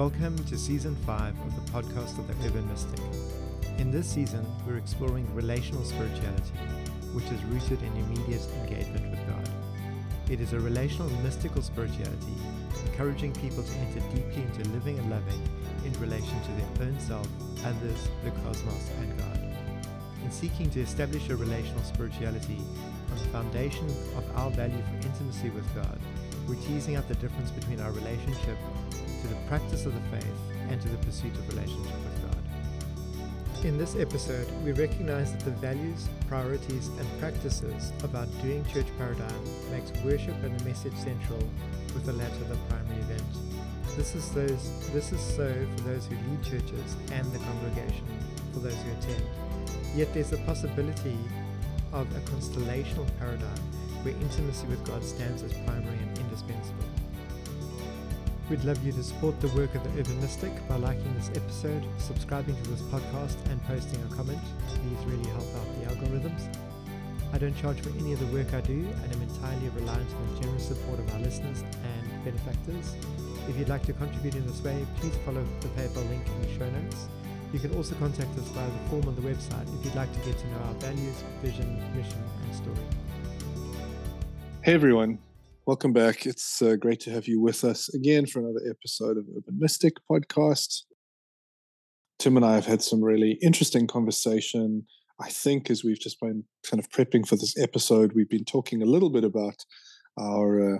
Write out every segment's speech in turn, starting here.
Welcome to season 5 of the podcast of the Urban Mystic. In this season, we're exploring relational spirituality, which is rooted in immediate engagement with God. It is a relational mystical spirituality, encouraging people to enter deeply into living and loving in relation to their own self, others, the cosmos, and God. In seeking to establish a relational spirituality on the foundation of our value for intimacy with God, we're teasing out the difference between our relationship to the practice of the faith and to the pursuit of relationship with God. In this episode, we recognize that the values, priorities, and practices of our doing church paradigm makes worship and the message central, with the latter the primary event. This is those this is so for those who lead churches and the congregation, for those who attend. Yet there's a possibility of a constellational paradigm where intimacy with God stands as primary and indispensable. We'd love you to support the work of the Urban Mystic by liking this episode, subscribing to this podcast, and posting a comment. These really help out the algorithms. I don't charge for any of the work I do, and am entirely reliant on the generous support of our listeners and benefactors. If you'd like to contribute in this way, please follow the PayPal link in the show notes. You can also contact us via the form on the website if you'd like to get to know our values, vision, mission, and story. Hey everyone, Welcome back. It's uh, great to have you with us again for another episode of Urban Mystic podcast. Tim and I have had some really interesting conversation. I think as we've just been kind of prepping for this episode, we've been talking a little bit about our uh,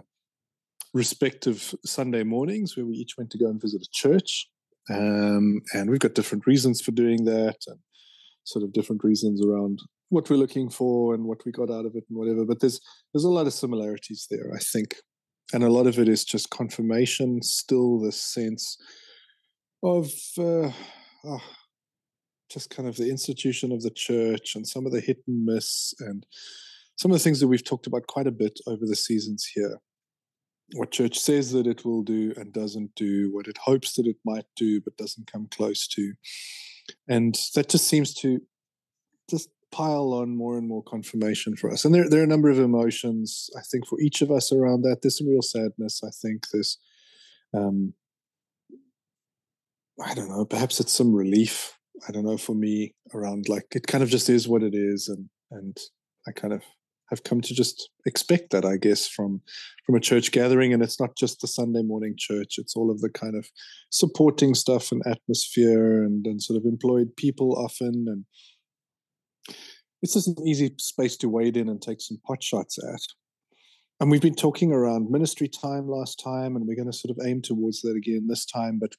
respective Sunday mornings where we each went to go and visit a church. Um, and we've got different reasons for doing that and sort of different reasons around what we're looking for and what we got out of it and whatever. But there's there's a lot of similarities there, I think, and a lot of it is just confirmation. Still, the sense of uh, oh, just kind of the institution of the church and some of the hit and miss and some of the things that we've talked about quite a bit over the seasons here. What church says that it will do and doesn't do, what it hopes that it might do but doesn't come close to. And that just seems to just pile on more and more confirmation for us. And there, there are a number of emotions, I think, for each of us around that. There's some real sadness, I think. There's, um, I don't know, perhaps it's some relief. I don't know, for me, around like it kind of just is what it is. And, and I kind of have come to just expect that, I guess, from from a church gathering. And it's not just the Sunday morning church; it's all of the kind of supporting stuff and atmosphere and and sort of employed people often and it's is an easy space to wade in and take some pot shots at. And we've been talking around ministry time last time, and we're going to sort of aim towards that again this time. But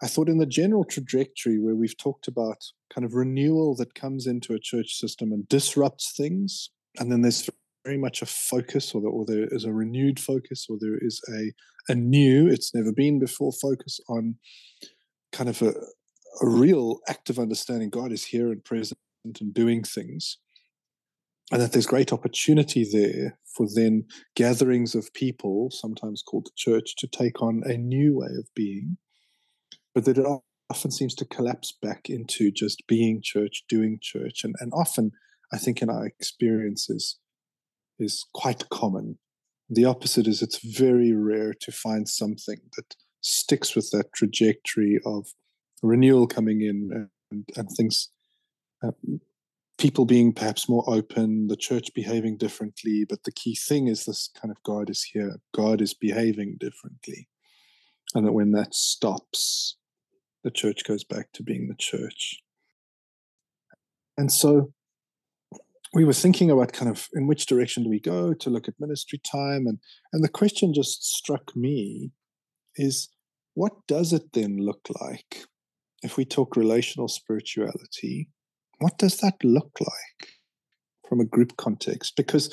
I thought in the general trajectory where we've talked about kind of renewal that comes into a church system and disrupts things, and then there's very much a focus, or, the, or there is a renewed focus, or there is a a new, it's never been before focus on kind of a, a real active understanding God is here and present and doing things. And that there's great opportunity there for then gatherings of people, sometimes called the church, to take on a new way of being, but that it often seems to collapse back into just being church, doing church. And, and often, I think, in our experiences, is quite common. The opposite is it's very rare to find something that sticks with that trajectory of renewal coming in and, and things uh, people being perhaps more open, the church behaving differently. But the key thing is this kind of God is here, God is behaving differently. And that when that stops, the church goes back to being the church. And so we were thinking about kind of in which direction do we go to look at ministry time and and the question just struck me is what does it then look like if we talk relational spirituality what does that look like from a group context? Because,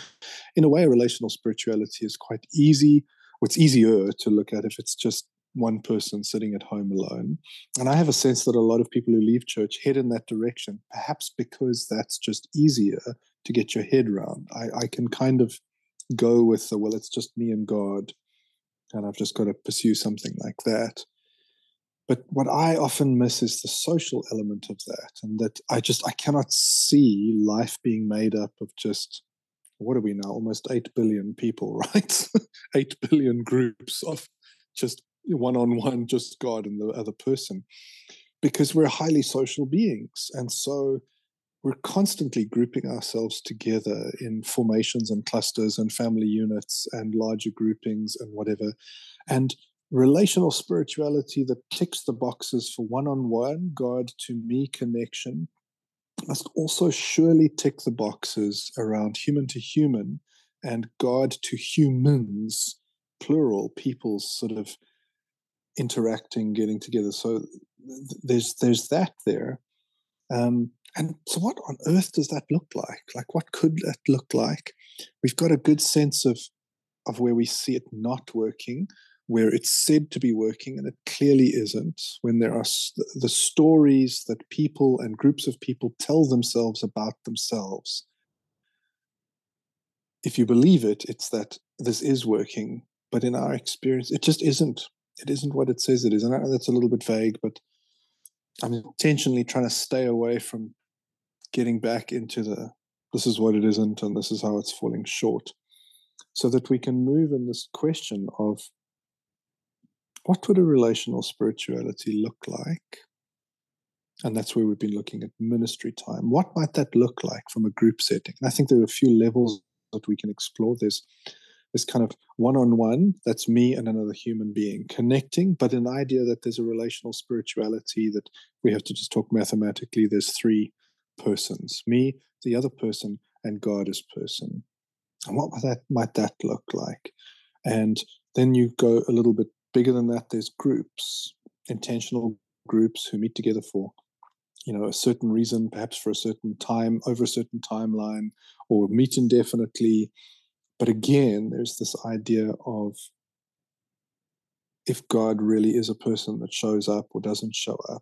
in a way, relational spirituality is quite easy. It's easier to look at if it's just one person sitting at home alone. And I have a sense that a lot of people who leave church head in that direction, perhaps because that's just easier to get your head around. I, I can kind of go with the, well, it's just me and God, and I've just got to pursue something like that. But what I often miss is the social element of that, and that I just I cannot see life being made up of just what are we now? Almost eight billion people, right? eight billion groups of just one on one, just God and the other person, because we're highly social beings. And so we're constantly grouping ourselves together in formations and clusters and family units and larger groupings and whatever. And relational spirituality that ticks the boxes for one on one, God to me connection, must also surely tick the boxes around human to human and God to humans, plural, people's sort of interacting, getting together. So there's there's that there. Um, and so, what on earth does that look like? Like, what could that look like? We've got a good sense of of where we see it not working, where it's said to be working and it clearly isn't. When there are the stories that people and groups of people tell themselves about themselves. If you believe it, it's that this is working, but in our experience, it just isn't. It isn't what it says it is. And I that's a little bit vague, but I'm intentionally trying to stay away from getting back into the this is what it isn't and this is how it's falling short so that we can move in this question of what would a relational spirituality look like and that's where we've been looking at ministry time what might that look like from a group setting and i think there are a few levels that we can explore there's this kind of one-on-one that's me and another human being connecting but an idea that there's a relational spirituality that we have to just talk mathematically there's three persons me, the other person, and God as person. And what might that, might that look like? And then you go a little bit bigger than that. There's groups, intentional groups who meet together for you know a certain reason perhaps for a certain time over a certain timeline or meet indefinitely but again there's this idea of if god really is a person that shows up or doesn't show up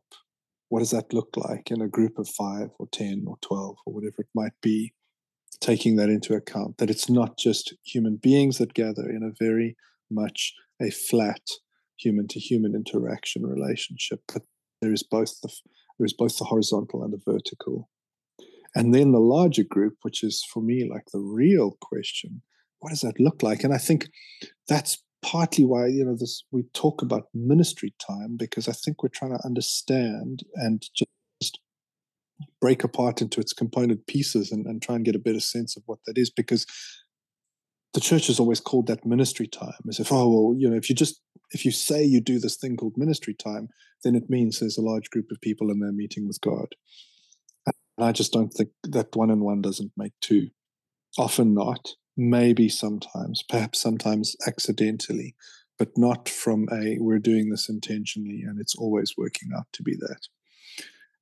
what does that look like in a group of five or 10 or 12 or whatever it might be, taking that into account, that it's not just human beings that gather in a very much a flat human to human interaction relationship, but there is both the there is both the horizontal and the vertical. And then the larger group, which is for me like the real question, what does that look like? And I think that's partly why you know this we talk about ministry time because I think we're trying to understand and just break apart into its component pieces and, and try and get a better sense of what that is because the church has always called that ministry time. As if oh well you know if you just if you say you do this thing called ministry time then it means there's a large group of people and they're meeting with god. And i just don't think that one and one doesn't make two. Often not. Maybe sometimes, perhaps sometimes accidentally, but not from a we're doing this intentionally and it's always working out to be that.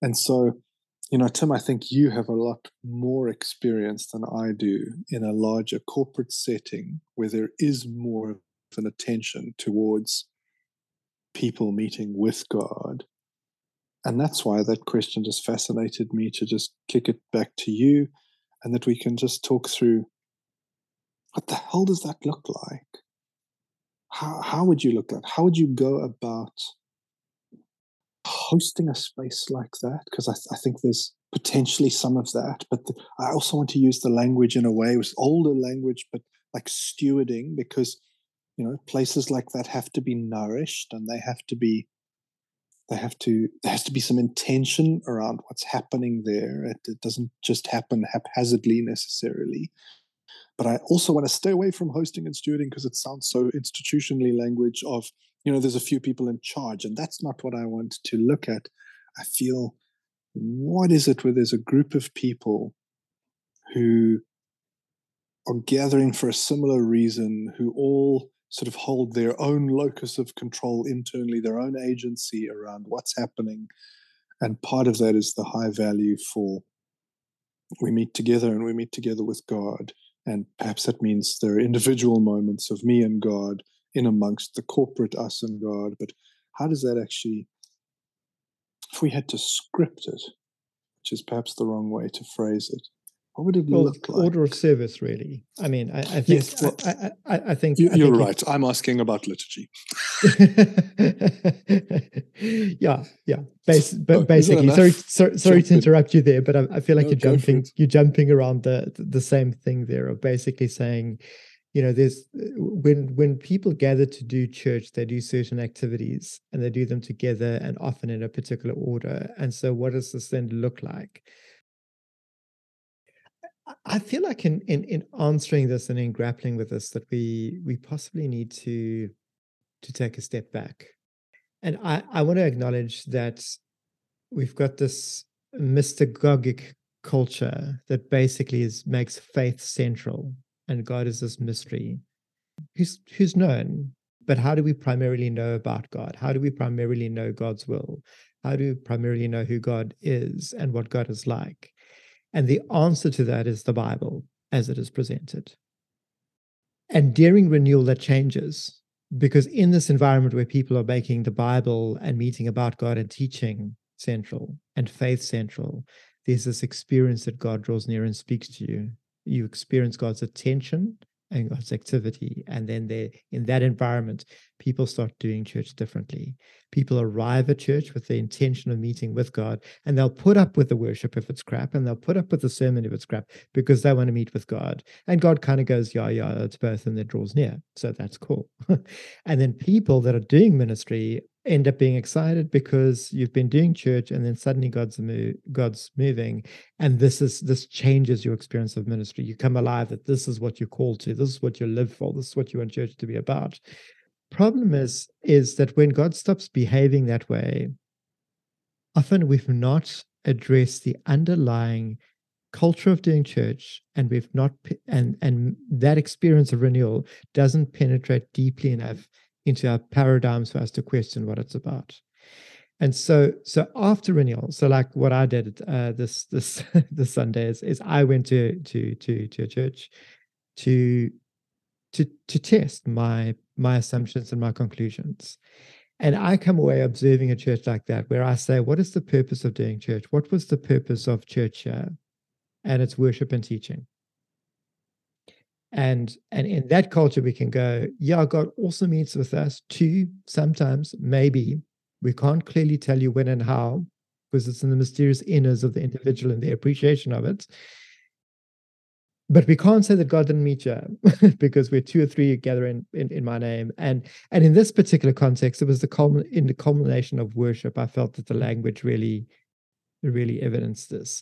And so, you know, Tim, I think you have a lot more experience than I do in a larger corporate setting where there is more of an attention towards people meeting with God. And that's why that question just fascinated me to just kick it back to you and that we can just talk through what the hell does that look like? How, how would you look at How would you go about hosting a space like that? Because I, I think there's potentially some of that, but the, I also want to use the language in a way, it was older language, but like stewarding, because you know places like that have to be nourished and they have to be they have to there has to be some intention around what's happening there it, it doesn't just happen haphazardly necessarily but I also want to stay away from hosting and stewarding because it sounds so institutionally language of, you know, there's a few people in charge. And that's not what I want to look at. I feel, what is it where there's a group of people who are gathering for a similar reason, who all sort of hold their own locus of control internally, their own agency around what's happening. And part of that is the high value for we meet together and we meet together with God and perhaps that means there are individual moments of me and God in amongst the corporate us and God. But how does that actually, if we had to script it, which is perhaps the wrong way to phrase it, what would it well, look like? Order of service, really. I mean, I, I think. Yes, well, I, I, I, think you, are right. I'm asking about liturgy. yeah, yeah. Bas- oh, basically, sorry, sorry, sorry to interrupt you there, but I, feel like no, you're jumping, you're jumping around the the same thing there of basically saying, you know there's uh, when when people gather to do church they do certain activities and they do them together and often in a particular order. And so what does this then look like? I feel like in in, in answering this and in grappling with this that we we possibly need to to take a step back. And i i want to acknowledge that we've got this mystagogic culture that basically is makes faith central and God is this mystery who's who's known. But how do we primarily know about God? How do we primarily know God's will? How do we primarily know who God is and what God is like? And the answer to that is the Bible as it is presented. And during renewal, that changes because in this environment where people are making the Bible and meeting about God and teaching central and faith central, there's this experience that God draws near and speaks to you you experience God's attention and God's activity. And then they in that environment, people start doing church differently. People arrive at church with the intention of meeting with God, and they'll put up with the worship if it's crap, and they'll put up with the sermon if it's crap, because they want to meet with God. And God kind of goes, Yeah, yeah, it's both, and it draws near. So that's cool. and then people that are doing ministry end up being excited because you've been doing church and then suddenly god's mo- god's moving and this is this changes your experience of ministry. You come alive that this is what you're called to this is what you live for this is what you want church to be about. Problem is is that when god stops behaving that way often we've not addressed the underlying culture of doing church and we've not and and that experience of renewal doesn't penetrate deeply enough into our paradigms for us to question what it's about. And so, so after renewal, so like what I did uh, this this this Sunday is, is I went to to to to a church to to to test my my assumptions and my conclusions. And I come away observing a church like that, where I say, what is the purpose of doing church? What was the purpose of church here? And it's worship and teaching and and in that culture we can go yeah god also meets with us too sometimes maybe. We can't clearly tell you when and how because it's in the mysterious inners of the individual and the appreciation of it. But we can't say that god didn't meet you because we're two or three together in, in, in my name. And and in this particular context it was the culmin- in the culmination of worship i felt that the language really really evidenced this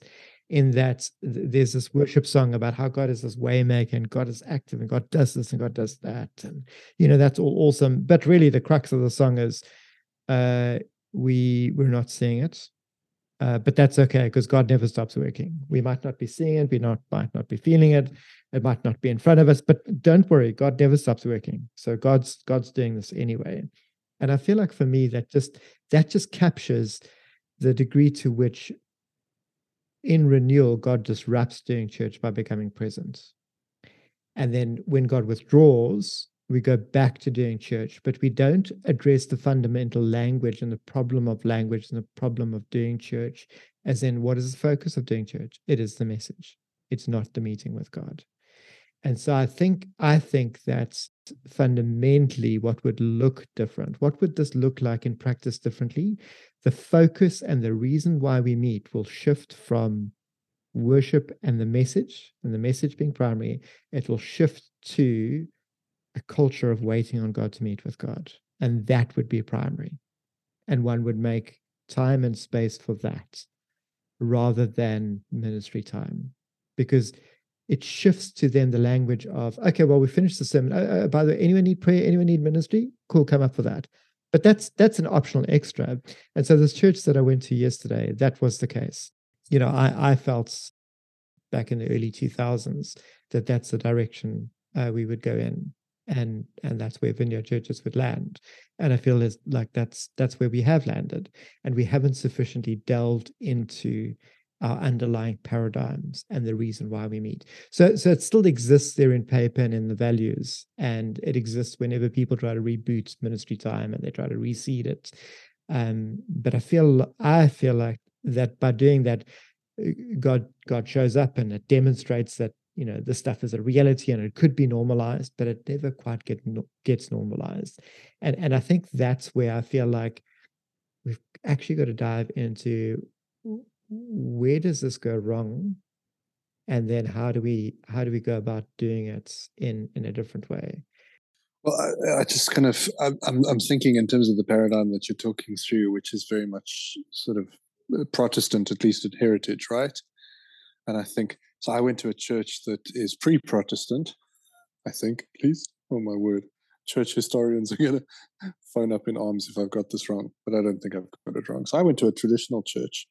in that there's this worship song about how God is this waymaker and God is active and God does this and God does that. And, you know, that's all awesome. But really the crux of the song is uh, we, we're not seeing it. Uh, but that's okay because God never stops working. We might not be seeing it, we not might not be feeling it, it might not be in front of us, but don't worry, God never stops working. So God's God's doing this anyway. And I feel like for me that just that just captures the degree to which in renewal, God disrupts doing church by becoming present. And then when God withdraws, we go back to doing church, but we don't address the fundamental language and the problem of language and the problem of doing church, as in what is the focus of doing church? It is the message. It's not the meeting with God. And so I think I think that's fundamentally what would look different. What would this look like in practice differently? The focus and the reason why we meet will shift from worship and the message, and the message being primary, it will shift to a culture of waiting on God to meet with God. And that would be primary. And one would make time and space for that rather than ministry time. Because it shifts to then the language of okay well we finished the sermon uh, uh, by the way anyone need prayer anyone need ministry cool come up for that but that's that's an optional extra. And so this church that i went to yesterday that was the case. You know i i felt back in the early 2000s that that's the direction uh, we would go in and and that's where vineyard churches would land. And i feel as like that's that's where we have landed. And we haven't sufficiently delved into our underlying paradigms and the reason why we meet. So, so it still exists there in paper and in the values, and it exists whenever people try to reboot ministry time and they try to reseed it. Um, but I feel I feel like that by doing that, uh, God God shows up and it demonstrates that you know this stuff is a reality and it could be normalized, but it never quite get gets normalized. And and I think that's where I feel like we've actually got to dive into where does this go wrong? And then how do we how do we go about doing it in in a different way? Well i, I just kind of I'm, I'm thinking in terms of the paradigm that you're talking through which is very much sort of uh, protestant at least at heritage right? And i think so i went to a church that is pre-protestant i think please oh my word. Church historians are going to phone up in arms if I've got this wrong, but I don't think I've got it wrong. So I went to a traditional church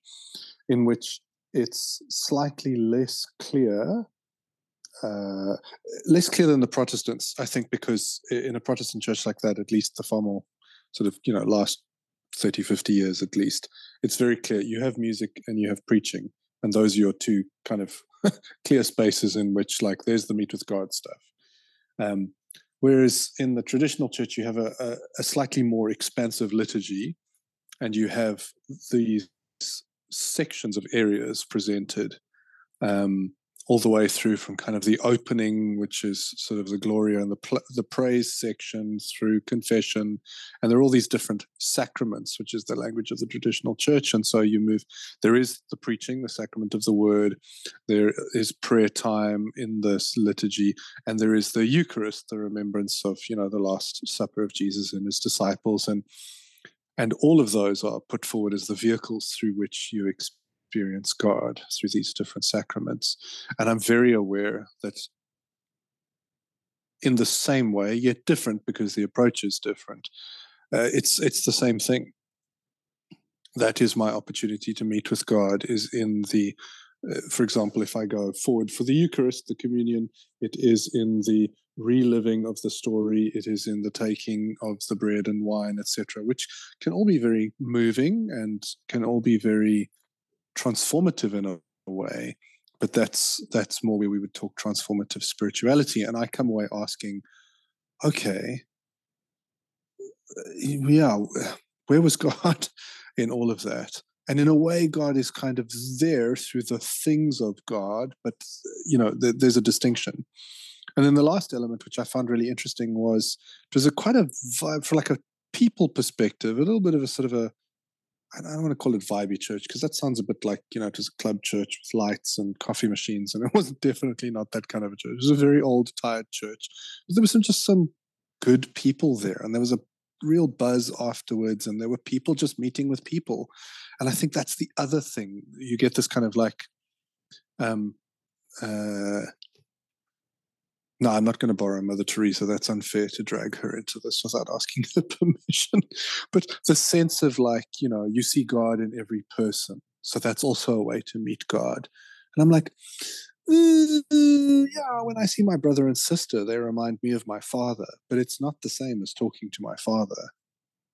in which it's slightly less clear, uh, less clear than the Protestants, I think, because in a Protestant church like that, at least the formal sort of, you know, last 30, 50 years at least, it's very clear. You have music and you have preaching, and those are your two kind of clear spaces in which, like, there's the meet with God stuff. Um, Whereas in the traditional church, you have a, a, a slightly more expansive liturgy, and you have these sections of areas presented um, all the way through from kind of the opening, which is sort of the Gloria and the pl- the praise section, through confession, and there are all these different sacraments, which is the language of the traditional church. And so you move. There is the preaching, the sacrament of the word. There is prayer time in this liturgy, and there is the Eucharist, the remembrance of you know the Last Supper of Jesus and his disciples, and and all of those are put forward as the vehicles through which you experience God through these different sacraments. And I'm very aware that in the same way, yet different because the approach is different, uh, it's it's the same thing. That is my opportunity to meet with God. Is in the, uh, for example, if I go forward for the Eucharist, the communion, it is in the reliving of the story. It is in the taking of the bread and wine, etc., which can all be very moving and can all be very transformative in a, way but that's that's more where we would talk transformative spirituality and i come away asking okay yeah where was god in all of that and in a way god is kind of there through the things of god but you know th- there's a distinction and then the last element which i found really interesting was it was a quite a vibe for like a people perspective a little bit of a sort of a I don't want to call it vibey church because that sounds a bit like you know it was a club church with lights and coffee machines, and it was definitely not that kind of a church. It was a very old, tired church. But there was some, just some good people there, and there was a real buzz afterwards, and there were people just meeting with people, and I think that's the other thing. You get this kind of like um, uh, no, I'm not going to borrow Mother Teresa. That's unfair to drag her into this without asking her permission. But the sense of like, you know, you see God in every person. So that's also a way to meet God. And I'm like, mm, yeah, when I see my brother and sister, they remind me of my father, but it's not the same as talking to my father.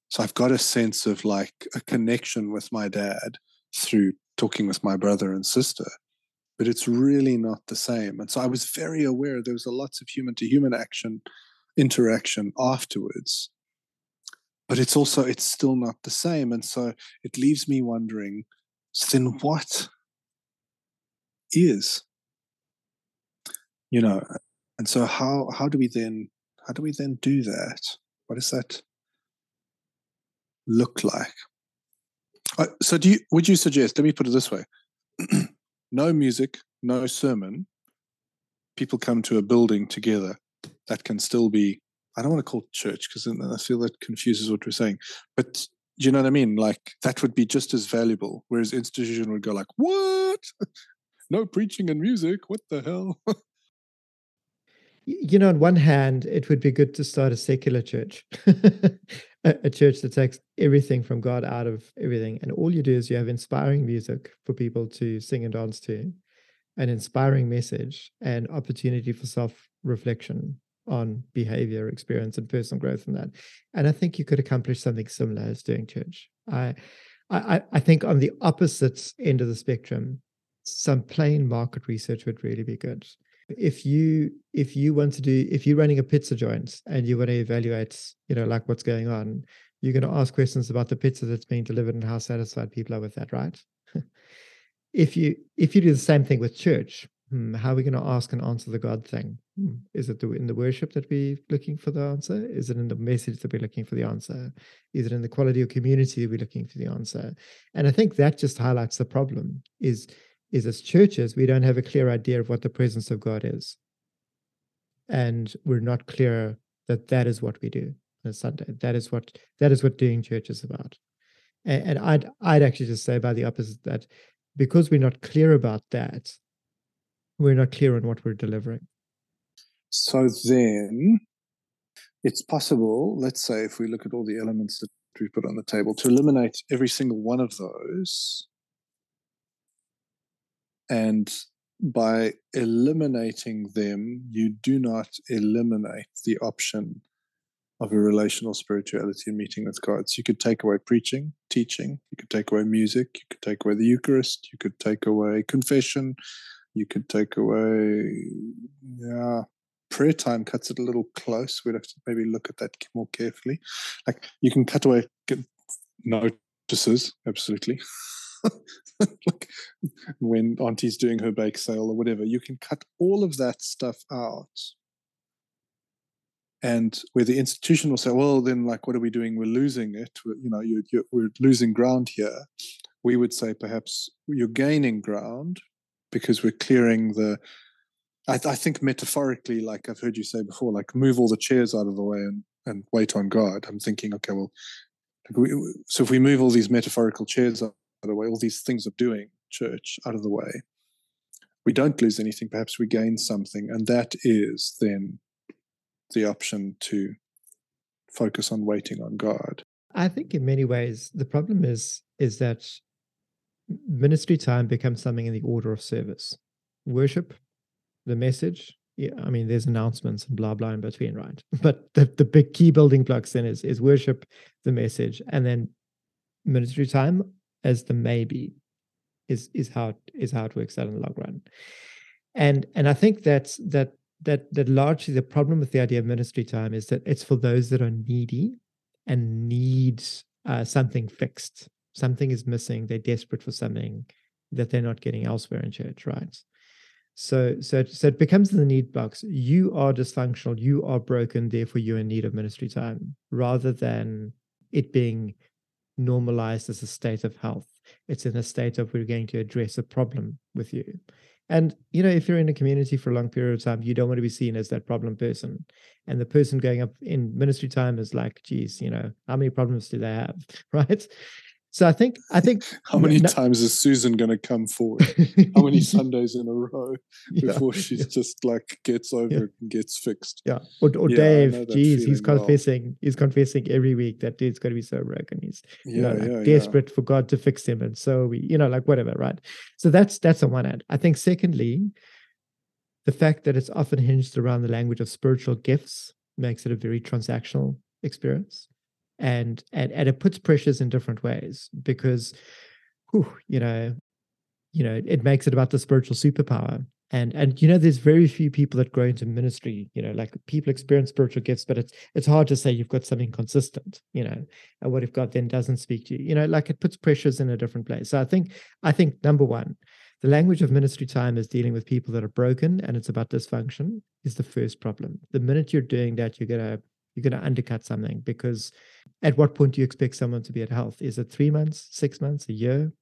So I've got a sense of like a connection with my dad through talking with my brother and sister but it's really not the same. And so I was very aware there was a lots of human to human action, interaction afterwards. But it's also it's still not the same. And so it leaves me wondering, then what is? You know, and so how how do we then how do we then do that? What does that look like? So do you would you suggest, let me put it this way. no music, no sermon, people come to a building together that can still be, I don't want to call it church because I feel that confuses what we're saying. But do you know what I mean? Like that would be just as valuable. Whereas institution would go like, what? no preaching and music. What the hell? you know, on one hand, it would be good to start a secular church, a, a, church that takes everything from God out of everything. And all you do is you have inspiring music for people to sing and dance to, an inspiring message, and opportunity for self reflection on behavior, experience, and personal growth in that. And I think you could accomplish something similar as doing church. I, I, I think on the opposite end of the spectrum, some plain market research would really be good if you if you want to do if you're running a pizza joint and you want to evaluate you know like what's going on you're going to ask questions about the pizza that's being delivered and how satisfied people are with that right? If you if you do the same thing with church hmm, how are we going to ask and answer the god thing? Hmm, is it the, in the worship that we're looking for the answer? Is it in the message that we're looking for the answer? Is it in the quality of community that we're looking for the answer? And i think that just highlights the problem is is as churches, we don't have a clear idea of what the presence of God is. And we're not clear that that is what we do on Sunday. That is what that is what doing church is about. And, and I'd I'd actually just say by the opposite that because we're not clear about that, we're not clear on what we're delivering. So then it's possible, let's say, if we look at all the elements that we put on the table, to eliminate every single one of those. And by eliminating them, you do not eliminate the option of a relational spirituality and meeting with God. So you could take away preaching, teaching, you could take away music, you could take away the Eucharist, you could take away confession, you could take away, yeah, prayer time cuts it a little close. We'd have to maybe look at that more carefully. Like you can cut away notices, absolutely. like when auntie's doing her bake sale or whatever, you can cut all of that stuff out and where the institution will say, well, then, like, what are we doing? We're losing it. We're, you know, you're, you're, we're losing ground here. We would say perhaps you're gaining ground because we're clearing the. I, I, think metaphorically, like I've heard you say before, like move all the chairs out of the way and, and wait on God. I'm thinking, okay, well, we, so if we move all these metaphorical chairs out of the way, all these things of doing church out of the way, we don't lose anything. Perhaps we gain something, and that is then the option to focus on waiting on God. I think in many ways the problem is is that ministry time becomes something in the order of service. Worship, the message. Yeah, I mean, there's announcements and blah blah in between, right? But the, the big key building blocks then is is worship, the message, and then ministry time as the maybe is is how it, is how it works out in the long run. And and I think that's that that that largely the problem with the idea of ministry time is that it's for those that are needy and need uh, something fixed. Something is missing. They're desperate for something that they're not getting elsewhere in church, right? So, so, so it becomes the need box. You are dysfunctional. You are broken. Therefore, you're in need of ministry time, rather than it being normalized as a state of health. It's in a state of we're going to address a problem with you. And you know, if you're in a community for a long period of time, you don't want to be seen as that problem person. And the person going up in ministry time is like, geez, you know, how many problems do they have? Right. So I think I think how many no, times is Susan going to come forward? How many Sundays in a row before yeah, she yeah. just like gets over yeah. it and gets fixed? Yeah. Or, or Dave, geez, he's confessing. Well. He's confessing every week that dude's going to be so broken. He's you know like desperate for God to fix him, and so we, you know, like whatever, right? So that's that's on one hand. I think secondly, the fact that it's often hinged around the language of spiritual gifts makes it a very transactional experience and and and it puts pressures in different ways because whew, you know you know it makes it about the spiritual superpower. And and you know there's very few people that grow into ministry you know like people experience spiritual gifts but it's it's hard to say you've got something consistent you know and what if god then doesn't speak to you? You know like it puts pressures in a different place. So i think i think number one the language of ministry time is dealing with people that are broken and it's about dysfunction is the first problem. The minute you're doing that you're to you're to undercut something because at what point do you expect someone to be at health? Is it three months, six months, a year,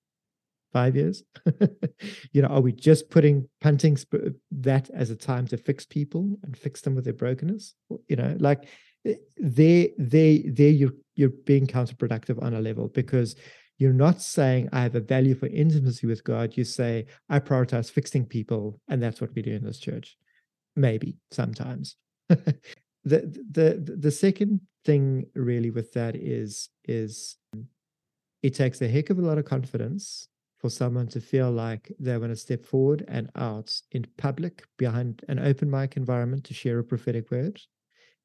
five years? you know, are we just putting punting sp- that as a time to fix people and fix them with their brokenness? You know, like eh, there, there, there, you're you're being counterproductive on a level because you're not saying I have a value for intimacy with God. You say I prioritize fixing people, and that's what we do in this church. Maybe sometimes. the the the second thing really with that is is it takes a heck of a lot of confidence for someone to feel like they want to step forward and out in public behind an open mic environment to share a prophetic word.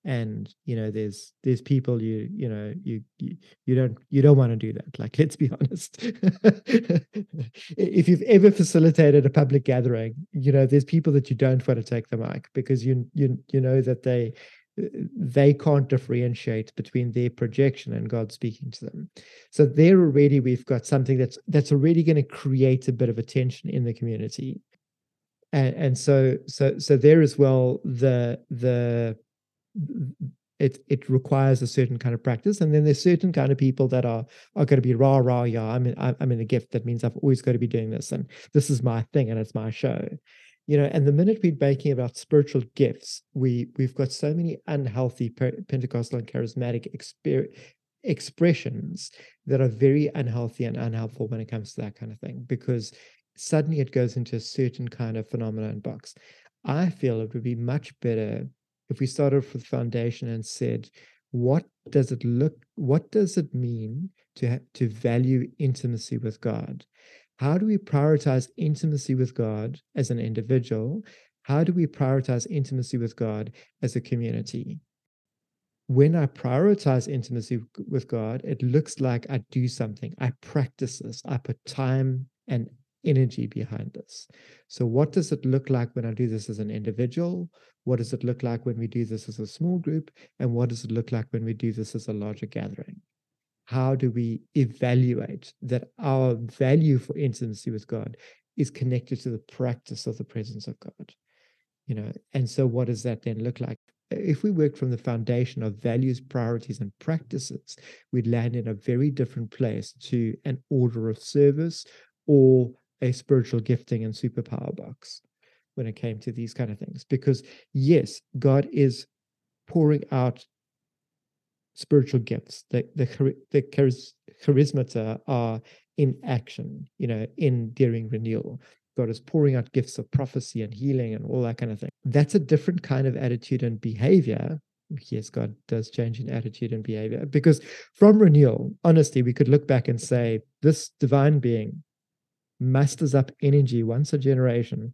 And you know there's there's people you you know you you, you don't you don't want to do that like let's be honest. If you've ever facilitated a public gathering you know there's people that you don't want to take the mic because you you you know that they they can't differentiate between their projection and God speaking to them. So there already we've got something that's that's already going to create a bit of a tension in the community. And, and so so so there as well the the it it requires a certain kind of practice, and then there's certain kind of people that are are going to be rah rah yeah. I'm in, I'm in a gift that means I've always got to be doing this, and this is my thing, and it's my show, you know. And the minute we're making about spiritual gifts, we we've got so many unhealthy Pentecostal and charismatic exper- expressions that are very unhealthy and unhelpful when it comes to that kind of thing, because suddenly it goes into a certain kind of phenomenon box. I feel it would be much better if we started off the foundation and said, what does it look, what does it mean to, ha- to value intimacy with God? How do we prioritize intimacy with God as an individual? How do we prioritize intimacy with God as a community? When I prioritize intimacy with God, it looks like I do something. I practice this. I put time and energy behind this. So, what does it look like when I do this as an individual? What does it look like when we do this as a small group? And what does it look like when we do this as a larger gathering? How do we evaluate that our value for intimacy with God is connected to the practice of the presence of God? You know, and so what does that then look like? If we work from the foundation of values, priorities, and practices, we'd land in a very different place to an order of service or a spiritual gifting and superpower box when it came to these kind of things. Because yes, God is pouring out spiritual gifts. The the the charismata are in action, you know, in during renewal. God is pouring out gifts of prophecy and healing and all that kind of thing. That's a different kind of attitude and behavior. Yes, God does change in attitude and behavior because from renewal, honestly, we could look back and say, this divine being musters up energy once a generation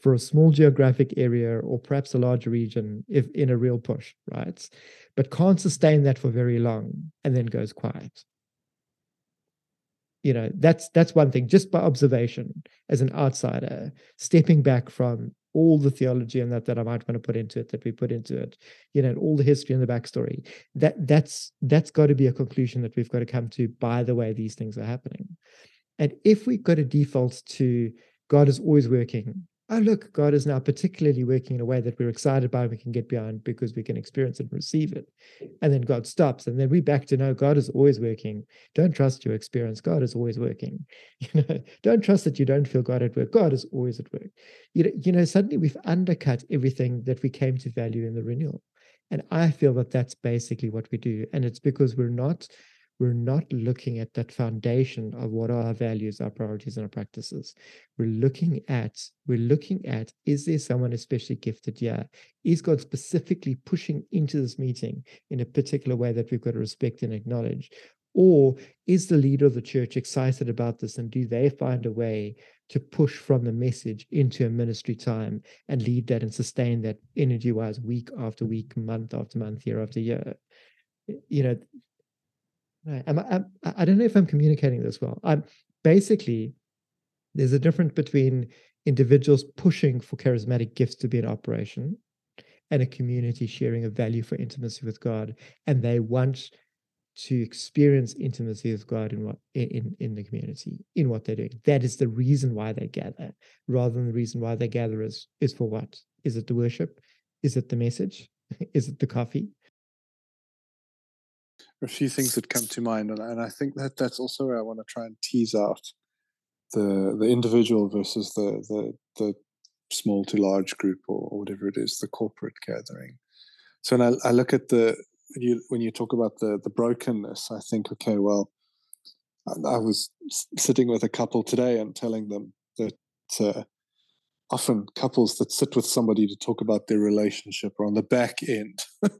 for a small geographic area or perhaps a larger region if in a real push, right? But can't sustain that for very long and then goes quiet. You know, that's that's one thing, just by observation as an outsider, stepping back from all the theology and that that I might want to put into it, that we put into it, you know, all the history and the backstory. That that's that's got to be a conclusion that we've got to come to by the way these things are happening. And if we go to default to God is always working, oh, look, God is now particularly working in a way that we're excited by, we can get behind because we can experience and receive it. And then God stops. And then we back to know God is always working. Don't trust your experience. God is always working. You know, don't trust that you don't feel God at work. God is always at work. You know, you know, suddenly we've undercut everything that we came to value in the renewal. And I feel that that's basically what we do. And it's because we're not we're not looking at that foundation of what are our values, our priorities, and our practices. We're looking at, we're looking at, is there someone especially gifted? Yeah. Is God specifically pushing into this meeting in a particular way that we've got to respect and acknowledge? Or is the leader of the church excited about this and do they find a way to push from the message into a ministry time and lead that and sustain that energy wise week after week, month after month, year after year? You know, Right. I'm, I'm, I don't know if I'm communicating this well. I'm basically there's a difference between individuals pushing for charismatic gifts to be in operation and a community sharing a value for intimacy with God, and they want to experience intimacy with God in what in in the community in what they're doing. That is the reason why they gather, rather than the reason why they gather is is for what? Is it the worship? Is it the message? Is it the coffee? A few things that come to mind, and, and I think that that's also where I want to try and tease out the the individual versus the the the small to large group or, or whatever it is, the corporate gathering. So when I, I look at the when you when you talk about the the brokenness, I think, okay, well, I, I was sitting with a couple today and telling them that uh, often couples that sit with somebody to talk about their relationship are on the back end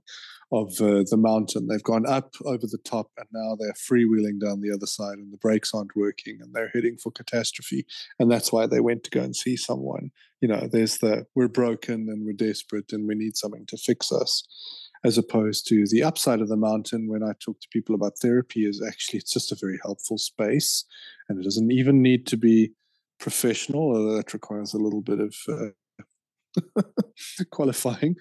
of uh, the mountain. They've gone up over the top and now they're freewheeling down the other side and the brakes aren't working and they're heading for catastrophe. And that's why they went to go and see someone. You know, there's the we're broken and we're desperate and we need something to fix us. As opposed to the upside of the mountain, when I talk to people about therapy, is actually it's just a very helpful space, and it doesn't even need to be professional. Although that requires a little bit of uh, qualifying,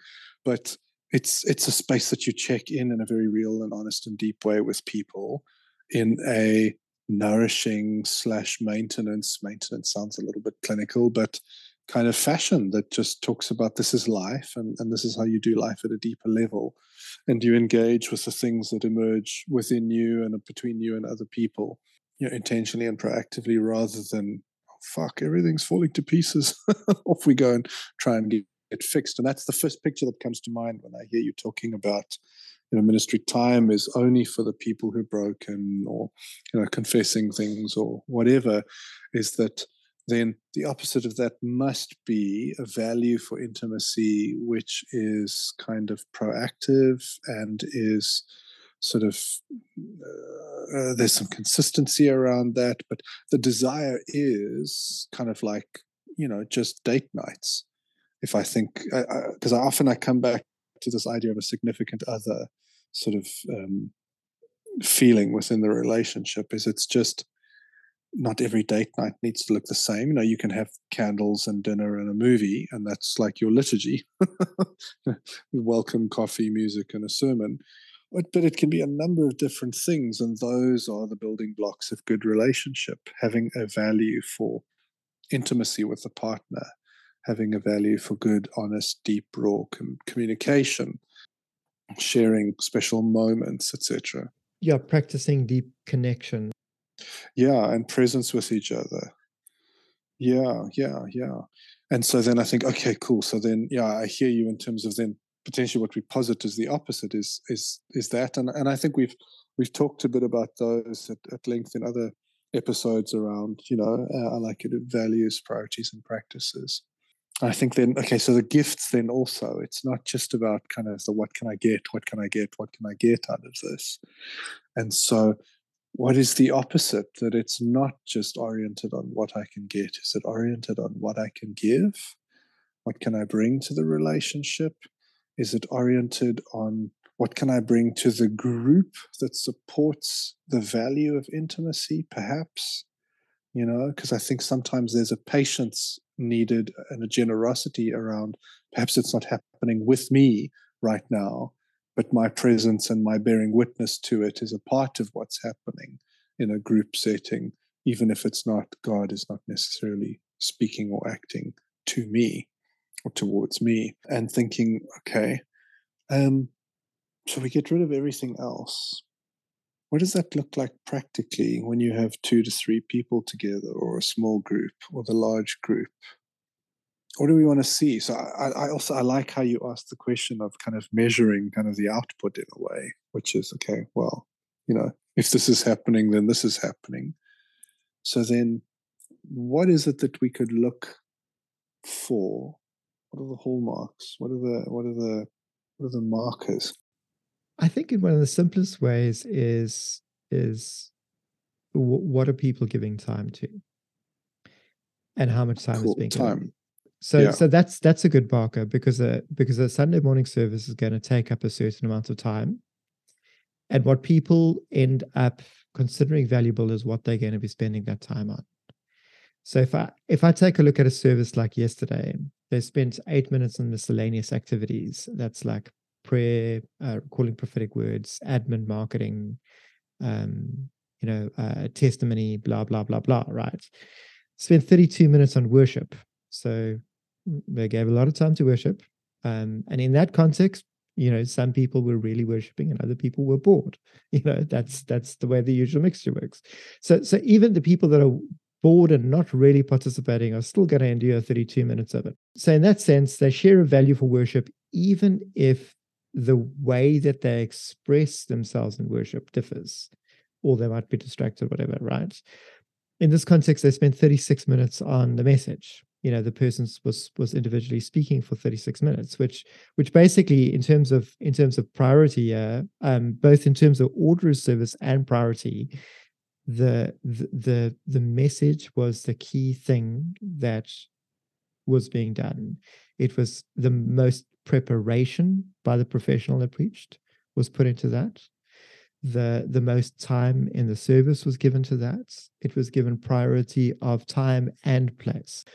but it's it's a space that you check in in a very real and honest and deep way with people in a nourishing slash maintenance maintenance sounds a little bit clinical but kind of fashion that just talks about this is life and, and this is how you do life at a deeper level. And you engage with the things that emerge within you and between you and other people, you know, intentionally and proactively rather than, oh, fuck, everything's falling to pieces. Off we go and try and get fixed. And that's the first picture that comes to mind when I hear you talking about you know, ministry time is only for the people who are broken or, you know, confessing things or whatever, is that then the opposite of that must be a value for intimacy, which is kind of proactive and is sort of uh, there's some consistency around that, but the desire is kind of like you know just date nights. If I think because I, I, often I come back to this idea of a significant other sort of um, feeling within the relationship is it's just not every date night needs to look the same. You know, you can have candles and dinner and a movie, and that's like your liturgy. Welcome, coffee, music, and a sermon. But, but it can be a number of different things, and those are the building blocks of good relationship. Having a value for intimacy with the partner, having a value for good, honest, deep, raw com- communication, sharing special moments, etc. Yeah, practicing deep connection. Yeah and presence with each other. Yeah yeah yeah. And so then i think okay cool. So then yeah i hear you in terms of then potentially what we posit as the opposite is is is that. And and i think we've we've talked a bit about those at, at length in other episodes around you know uh, i like it values priorities and practices i think then okay so the gifts then also it's not just about kind of the what can i get what can i get what can i get out of this. And so what is the opposite? That it's not just oriented on what i can get. Is it oriented on what i can give? What can i bring to the relationship? Is it oriented on what can i bring to the group that supports the value of intimacy perhaps? You know because i think sometimes there's a patience needed and a generosity around perhaps it's not happening with me right now but my presence and my bearing witness to it is a part of what's happening in a group setting, even if it's not, God is not necessarily speaking or acting to me or towards me, and thinking, okay, um, so we get rid of everything else. What does that look like practically when you have two to three people together, or a small group, or the large group? what do we want to see? So I, I also I like how you asked the question of kind of measuring kind of the output in a way, which is okay. Well, you know, if this is happening, then this is happening. So then, what is it that we could look for? What are the hallmarks? What are the what are the what are the markers? I think in one of the simplest ways is is what are people giving time to, and how much time cool. is being time. Given. So yeah. so that's that's a good marker because a because a Sunday morning service is going to take up a certain amount of time. And what people end up considering valuable is what they're going to be spending that time on. So if I if I take a look at a service like yesterday, they spent eight minutes on miscellaneous activities. That's like prayer, uh, calling prophetic words, admin, marketing, um, you know, uh, testimony, blah blah blah blah. Right. Spent 32 minutes on worship. So they gave a lot of time to worship. Um, and in that context, you know, some people were really worshiping and other people were bored. You know, that's that's the way the usual mixture works. So so even the people that are bored and not really participating are still going to endure 32 minutes of it. So in that sense, they share a value for worship, even if the way that they express themselves in worship differs, or they might be distracted, whatever, right? In this context, they spent 36 minutes on the message you know the person was was individually speaking for 36 minutes which which basically in terms of in terms of priority uh, um both in terms of order of service and priority the, the the the message was the key thing that was being done it was the most preparation by the professional that preached was put into that the the most time in the service was given to that it was given priority of time and place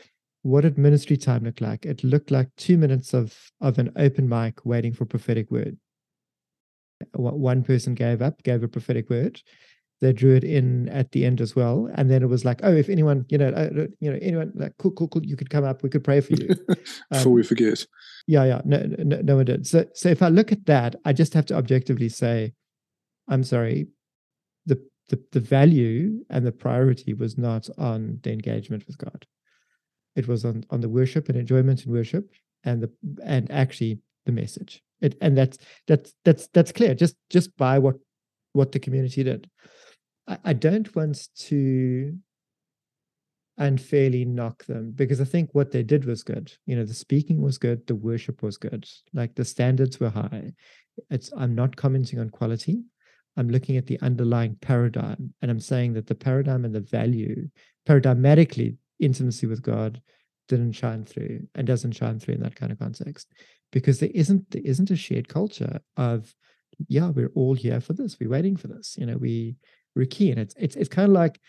what did ministry time look like? It looked like two minutes of, of an open mic waiting for prophetic word. One person gave up, gave a prophetic word. they drew it in at the end as well. And then it was like, oh, if anyone, you know, uh, you know, anyone like, cool, cool, cool, you could come up, we could pray for you. Before um, we forget. Yeah, yeah, no, no, no one did. So, so if I look at that, I just have to objectively say, I'm sorry, the the the value and the priority was not on the engagement with God. It was on on the worship and enjoyment in worship and the and actually the message. It, and that's that's that's that's clear just just by what what the community did. I, I don't want to unfairly knock them because I think what they did was good. You know, the speaking was good, the worship was good, like the standards were high. It's I'm not commenting on quality. I'm looking at the underlying paradigm and I'm saying that the paradigm and the value, paradigmatically, intimacy with God didn't shine through and doesn't shine through in that kind of context because there isn't there isn't a shared culture of yeah we're all here for this we're waiting for this you know we we're keen. and it's it's, it's kind of like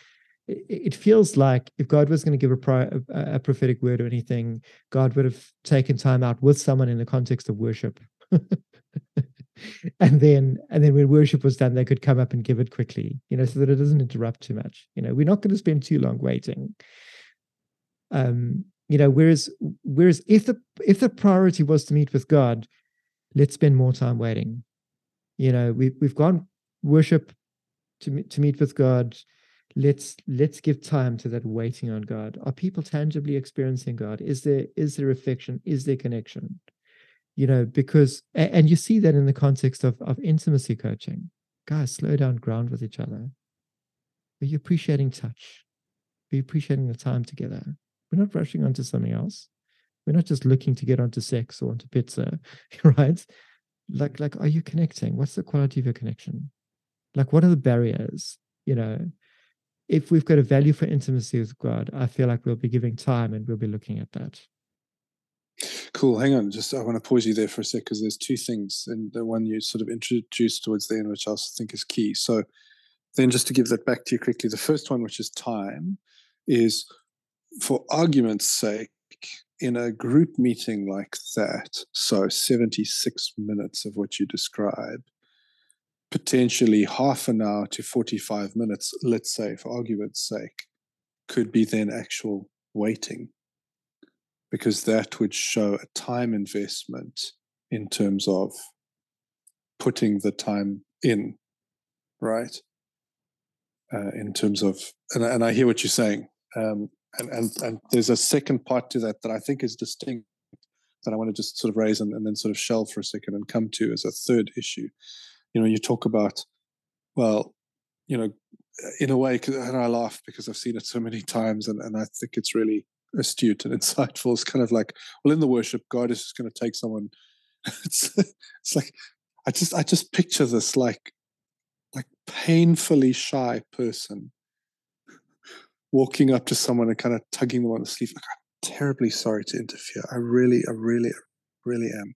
it, feels like if God was going to give a, pri- a, a prophetic word or anything, God would have taken time out with someone in the context of worship. and then and then when worship was done, they could come up and give it quickly, you know, so that it doesn't interrupt too much. You know, we're not going to spend too long waiting. Um, you know whereas whereas if the if the priority was to meet with god let's spend more time waiting you know we, we've gone worship to, to meet with god let's let's give time to that waiting on god are people tangibly experiencing god is there is there affection is there connection you know because and you see that in the context of of intimacy coaching guys slow down ground with each other are you appreciating touch are you appreciating the time together we're not rushing onto something else. We're not just looking to get onto sex or onto pizza, right? Like, like, are you connecting? What's the quality of your connection? Like, what are the barriers? You know, if we've got a value for intimacy with God, I feel like we'll be giving time and we'll be looking at that. Cool. Hang on. Just I want to pause you there for a sec because there's two things, and the one you sort of introduced towards the end, which I also think is key. So, then just to give that back to you quickly, the first one, which is time, is for argument's sake, in a group meeting like that, so 76 minutes of what you describe, potentially half an hour to 45 minutes, let's say, for argument's sake, could be then actual waiting, because that would show a time investment in terms of putting the time in, right? Uh, in terms of, and, and I hear what you're saying. Um, and, and and there's a second part to that that I think is distinct that I want to just sort of raise and, and then sort of shelve for a second and come to as a third issue. You know, you talk about, well, you know, in a way, and I laugh because I've seen it so many times, and, and I think it's really astute and insightful. It's kind of like, well, in the worship, God is just going to take someone. It's, it's like, I just, I just picture this like, like painfully shy person walking up to someone and kind of tugging them on the sleeve. Like, I'm terribly sorry to interfere. I really, I really, really am.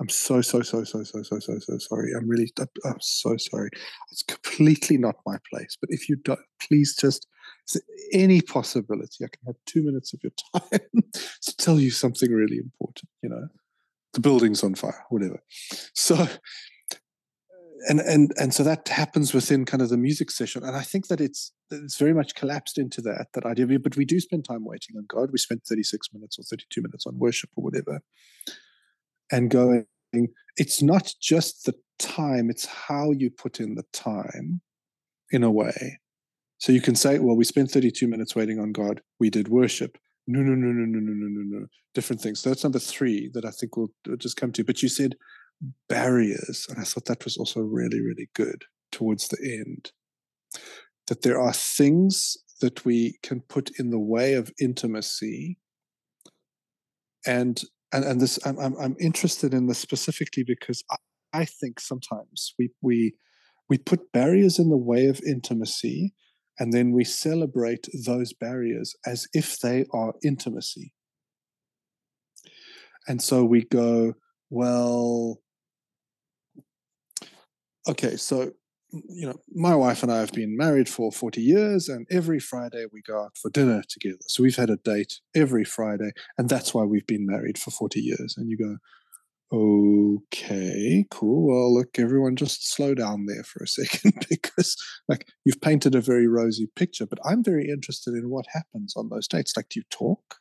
I'm so, so, so, so, so, so, so, so sorry. I'm really, I'm so sorry. It's completely not my place. But if you don't, please just, any possibility I can have two minutes of your time to tell you something really important? You know, the building's on fire, whatever. So, and and and so that happens within kind of the music session and i think that it's it's very much collapsed into that that idea but we do spend time waiting on god we spend 36 minutes or 32 minutes on worship or whatever and going it's not just the time it's how you put in the time in a way so you can say well we spent 32 minutes waiting on god we did worship no no no no no no no no no different things so that's number three that i think we'll uh, just come to but you said barriers. And I thought that was also really, really good towards the end. That there are things that we can put in the way of intimacy. And and, and this I'm, I'm, I'm interested in this specifically because I, I think sometimes we we we put barriers in the way of intimacy and then we celebrate those barriers as if they are intimacy. And so we go, well, okay, so you know, my wife and I have been married for 40 years, and every Friday we go out for dinner together. So we've had a date every Friday, and that's why we've been married for 40 years. And you go, okay, cool. Well, look, everyone just slow down there for a second because, like, you've painted a very rosy picture, but I'm very interested in what happens on those dates. Like, do you talk?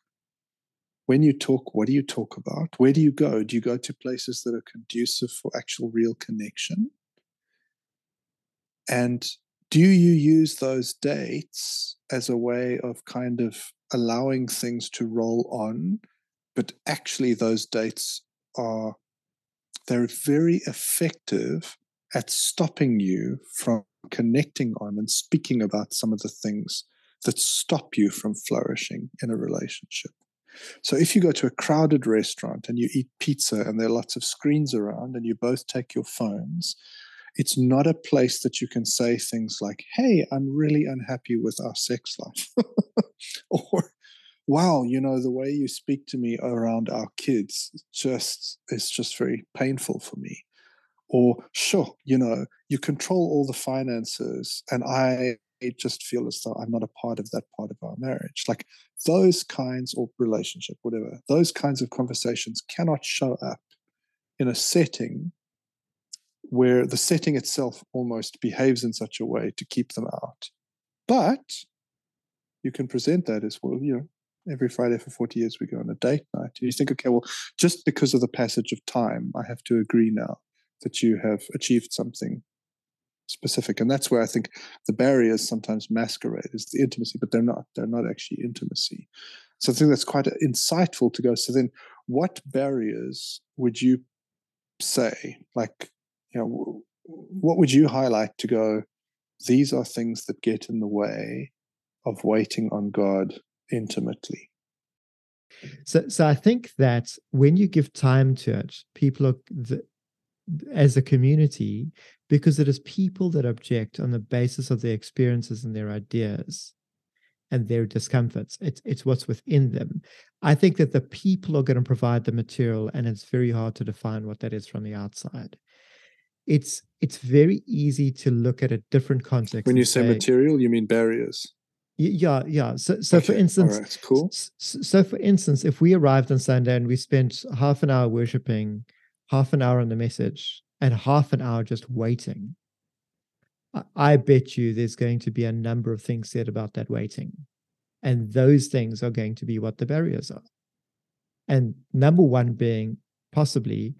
When you talk, what do you talk about? Where do you go? Do you go to places that are conducive for actual real connection? And do you use those dates as a way of kind of allowing things to roll on? But actually, those dates are they're very effective at stopping you from connecting on and speaking about some of the things that stop you from flourishing in a relationship. So if you go to a crowded restaurant and you eat pizza and there are lots of screens around and you both take your phones, it's not a place that you can say things like, Hey, I'm really unhappy with our sex life. or, Wow, you know, the way you speak to me around our kids just is just very painful for me or sure you know you control all the finances and i just feel as though i'm not a part of that part of our marriage like those kinds of relationship whatever those kinds of conversations cannot show up in a setting where the setting itself almost behaves in such a way to keep them out. But you can present that as well you know every Friday for 40 years we go on a date night. And you think, okay, well, just because of the passage of time, I have to agree now that you have achieved something specific. And that's where i think the barriers sometimes masquerade as the intimacy but they're not. They're not actually intimacy. So i think that's quite uh, insightful to go so then what barriers would you say like you know what would you highlight to go these are things that get in the way of waiting on god intimately so so i think that when you give time to it people are the, as a community because it is people that object on the basis of their experiences and their ideas and their discomforts. It's it's what's within them. I think that the people are going to provide the material, and it's very hard to define what that is from the outside. It's it's very easy to look at a different context. When you say, say, material, you mean barriers. Yeah, yeah. So, so okay. for instance, right. cool. So, so, for instance, if we arrived on Sunday and we spent half an hour worshiping half an hour on the message and half an hour just waiting, I bet you there's going to be a number of things said about that waiting. And those things are going to be what the barriers are. And number one being possibly,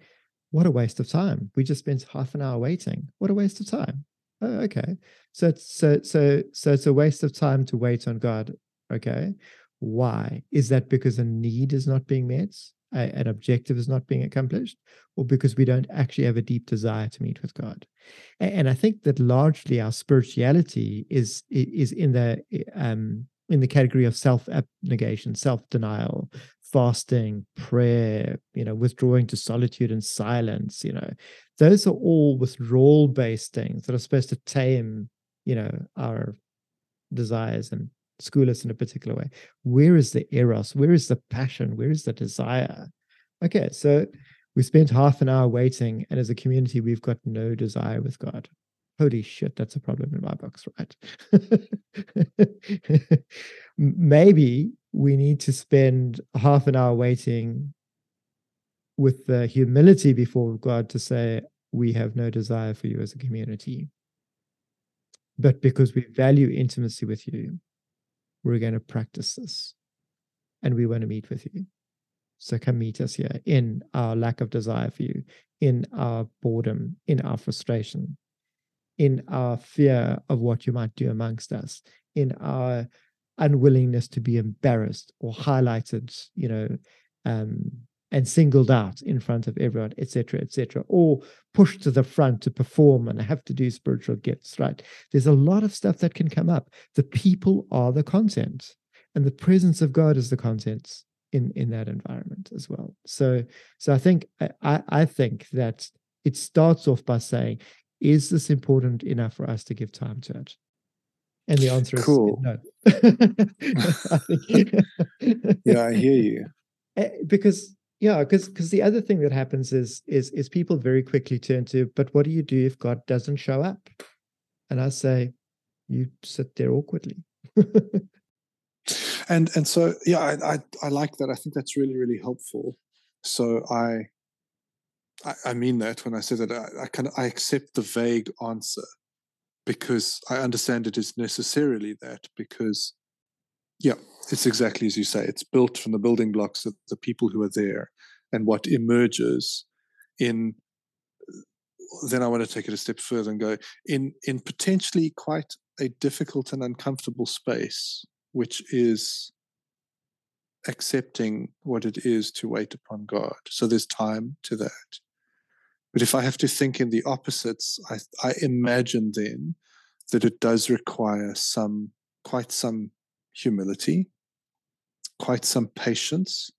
what a waste of time. We just spent half an hour waiting. What a waste of time. Oh, okay. So it's so so so it's a waste of time to wait on God. Okay. Why? Is that because a need is not being met? a, an objective is not being accomplished, or because we don't actually have a deep desire to meet with God. And, and I think that largely our spirituality is is in the um, in the category of self abnegation, self denial, fasting, prayer, you know, withdrawing to solitude and silence. You know, those are all withdrawal based things that are supposed to tame, you know, our desires and school us in a particular way. Where is the eros? Where is the passion? Where is the desire? Okay, so we spent half an hour waiting, and as a community, we've got no desire with God. Holy shit, that's a problem in my books, right? Maybe we need to spend half an hour waiting with the humility before God to say, We have no desire for you as a community. But because we value intimacy with you, we're going to practice this and we want to meet with you. So come meet us here in our lack of desire for you, in our boredom, in our frustration, in our fear of what you might do amongst us, in our unwillingness to be embarrassed or highlighted, you know, um, and singled out in front of everyone, etc., etc., or pushed to the front to perform and have to do spiritual gifts, right? There's a lot of stuff that can come up. The people are the content, and the presence of God is the content in in that environment as well. So, so I think I I think that it starts off by saying, is this important enough for us to give time to it? And the answer is cool. no. yeah, I hear you. Eh, because yeah because because the other thing that happens is is is people very quickly turn to but what do you do if god doesn't show up and i say you sit there awkwardly and and so yeah I, I, I like that i think that's really really helpful so i i, I mean that when i say that i, I kind of i accept the vague answer because I understand it is necessarily that because yeah, it's exactly as you say. It's built from the building blocks of the people who are there and what emerges in then I want to take it a step further and go in in potentially quite a difficult and uncomfortable space, which is accepting what it is to wait upon God. So there's time to that. But if I have to think in the opposites, I, I imagine then that it does require some quite some humility, quite some patience.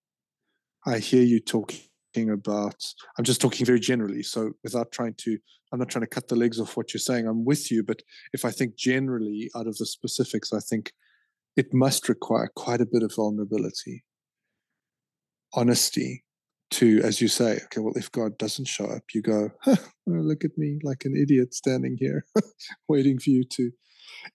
I hear you talking about, I'm just talking very generally. So without trying to, I'm not trying to cut the legs off what you're saying. I'm with you. But if I think generally out of the specifics, I think it must require quite a bit of vulnerability, honesty to, as you say, okay, well, if God doesn't show up, you go, huh, look at me like an idiot standing here waiting for you to.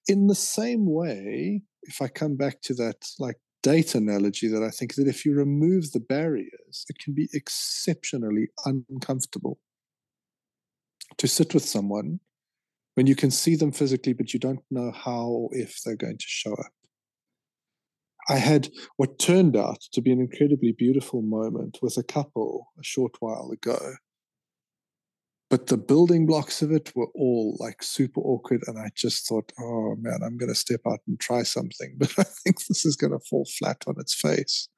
In the same way, if I come back to that like date analogy that I think that if you remove the barriers, it can be exceptionally uncomfortable to sit with someone when you can see them physically, but you don't know how or if they're going to show up. I had what turned out to be an incredibly beautiful moment with a couple a short while ago. But the building blocks of it were all like super awkward and i just thought oh man i'm going to step out and try something but i think this is going to fall flat on its face.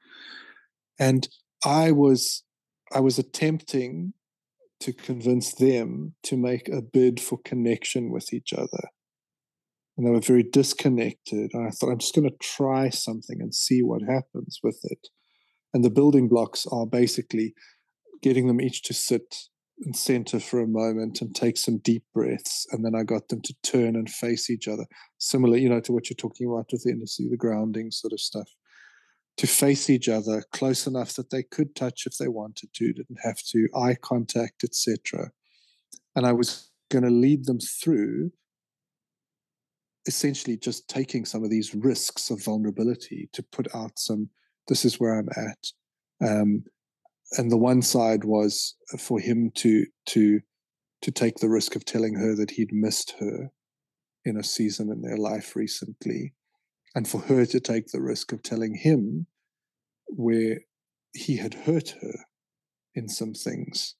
And i was i was attempting to convince them to make a bid for connection with each other and they were very disconnected and i thought i'm just going to try something and see what happens with it and the building blocks are basically getting them each to sit and center for a moment and take some deep breaths. And then I got them to turn and face each other, similar, you know, to what you're talking about with the intimacy, the grounding sort of stuff. To face each other close enough that they could touch if they wanted to, didn't have to, eye contact, etc. And I was going to lead them through essentially just taking some of these risks of vulnerability to put out some this is where i'm at. Um, and the one side was for him to to to take the risk of telling her that he'd missed her in a season in their life recently and for her to take the risk of telling him where he had hurt her in some things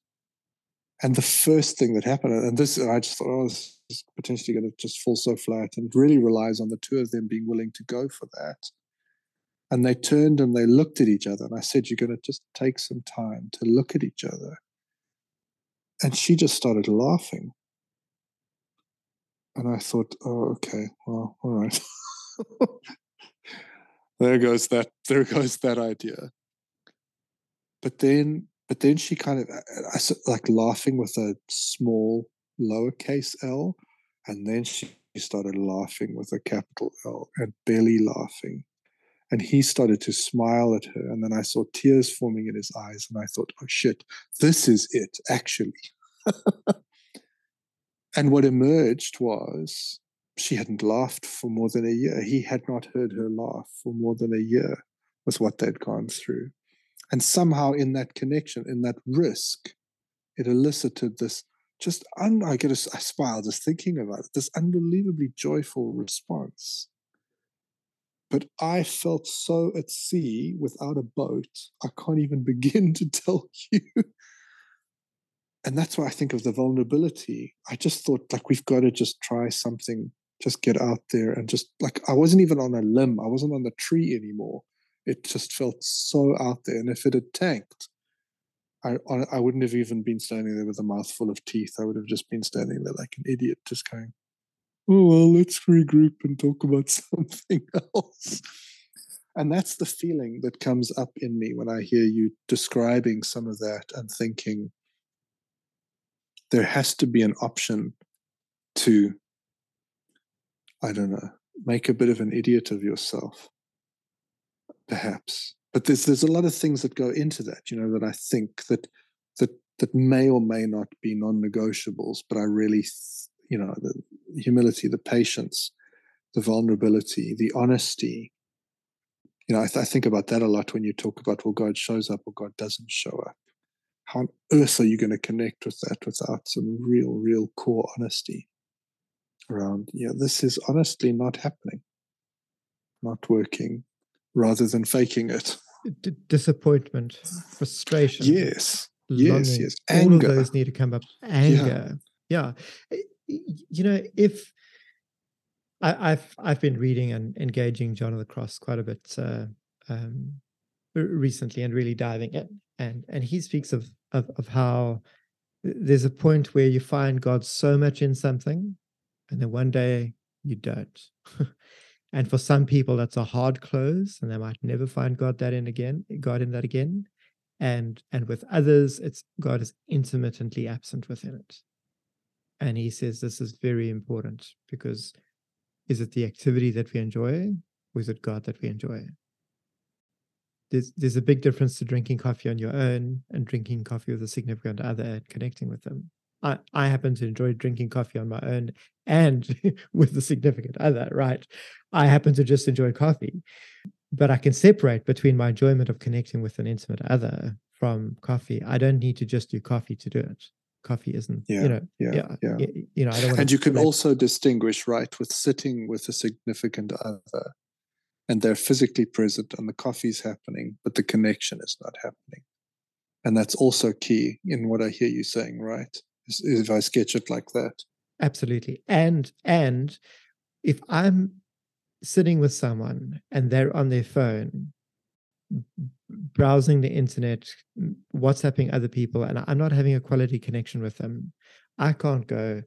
and the first thing that happened and this i just thought oh this is potentially going to just fall so flat and it really relies on the two of them being willing to go for that and they turned and they looked at each other. And I said, You're going to just take some time to look at each other. And she just started laughing. And I thought, Oh, okay, well, all right. there goes that there goes that idea but then but then she kind of uh, I, like laughing with a small lowercase l and then she started laughing with a capital l and belly laughing and he started to smile at her. And then I saw tears forming in his eyes. And I thought, oh shit, this is it, actually. and what emerged was she hadn't laughed for more than a year. He had not heard her laugh for more than a year was what they'd gone through. And somehow, in that connection, in that risk, it elicited this just, un- I get a, I smile just thinking about it, this unbelievably joyful response but I felt so at sea without a boat, I can't even begin to tell you. and that's why I think of the vulnerability. I just thought, like, we've got to just try something, just get out there and just, like, I wasn't even on a limb, I wasn't on the tree anymore. It just felt so out there. And if it had tanked, I, I wouldn't have even been standing there with a mouthful of teeth. I would have just been standing there like an idiot, just going, oh well let's regroup and talk about something else and that's the feeling that comes up in me when i hear you describing some of that and thinking there has to be an option to i don't know make a bit of an idiot of yourself perhaps but there's there's a lot of things that go into that you know that i think that that that may or may not be non-negotiables but i really you know the humility the patience the vulnerability the honesty. You know I, th- I, think about that a lot when you talk about well god shows up or god doesn't show up. How on earth are you going to connect with that without some real real core honesty around, yeah, this is honestly not happening, not working, rather than faking it. D- disappointment, frustration. Yes. Longing, yes, yes. Anger. All of those need to come up. Anger. Yeah. yeah. You know, if I, have I've been reading and engaging John of the Cross quite a bit uh, um, recently and really diving in, and and he speaks of of of how there's a point where you find God so much in something, and then one day you don't. and for some people, that's a hard close, and they might never find God that in again, God in that again. And and with others, it's God is intermittently absent within it. And he says this is very important because is it the activity that we enjoy, or is it God that we enjoy? there's there's a big difference to drinking coffee on your own and drinking coffee with a significant other and connecting with them. I, I happen to enjoy drinking coffee on my own and with a significant other, right? I happen to just enjoy coffee. But I can separate between my enjoyment of connecting with an intimate other from coffee. I don't need to just do coffee to do it. Coffee isn't, yeah, you know, yeah, yeah. yeah. You know, I don't and you can also distinguish, right, with sitting with a significant other and they're physically present and the coffee's happening, but the connection is not happening. And that's also key in what I hear you saying, right? If I sketch it like that. Absolutely. And and if I'm sitting with someone and they're on their phone browsing the internet, WhatsApping other people, and I'm not having a quality connection with them, I can't go,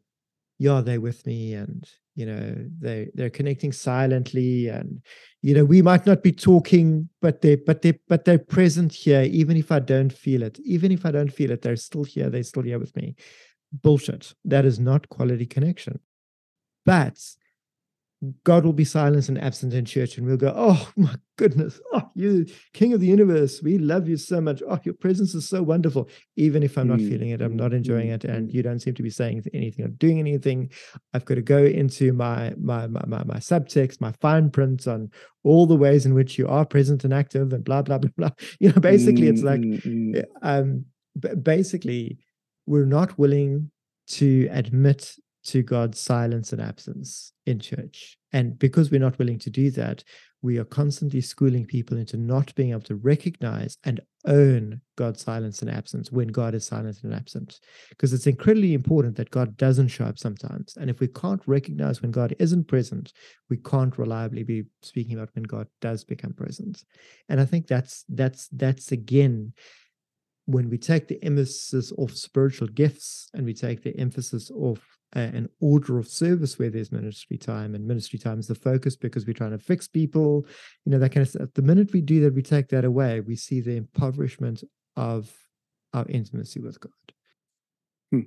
yeah, they're with me and you know they they're connecting silently and you know we might not be talking but they but they but they're present here even if i don't feel it. Even if i don't feel it they're still here they're still here with me. Bullshit. That is not quality connection. But God will be silent and absent in church, and we'll go, Oh my goodness, oh, you King of the universe, we love you so much. Oh, your presence is so wonderful. Even if I'm not mm. feeling it, I'm not enjoying it, and you don't seem to be saying anything or doing anything. I've got to go into my my my my, my subtext, my fine print on all the ways in which you are present and active, and blah blah blah blah. You know, basically, it's like, mm, um, basically, we're not willing to admit to God's silence and absence in church. And because we're not willing to do that, we are constantly schooling people into not being able to recognize and own God's silence and absence when God is silent and absent. Because it's incredibly important that God doesn't show up sometimes. And if we can't recognize when God isn't present, we can't reliably be speaking about when God does become present. And I think that's that's that's again when we take the emphasis off spiritual gifts and we take the emphasis off an order of service where there's ministry time and ministry time is the focus because we're trying to fix people you know that kind of stuff the minute we do that we take that away we see the impoverishment of our intimacy with god hmm.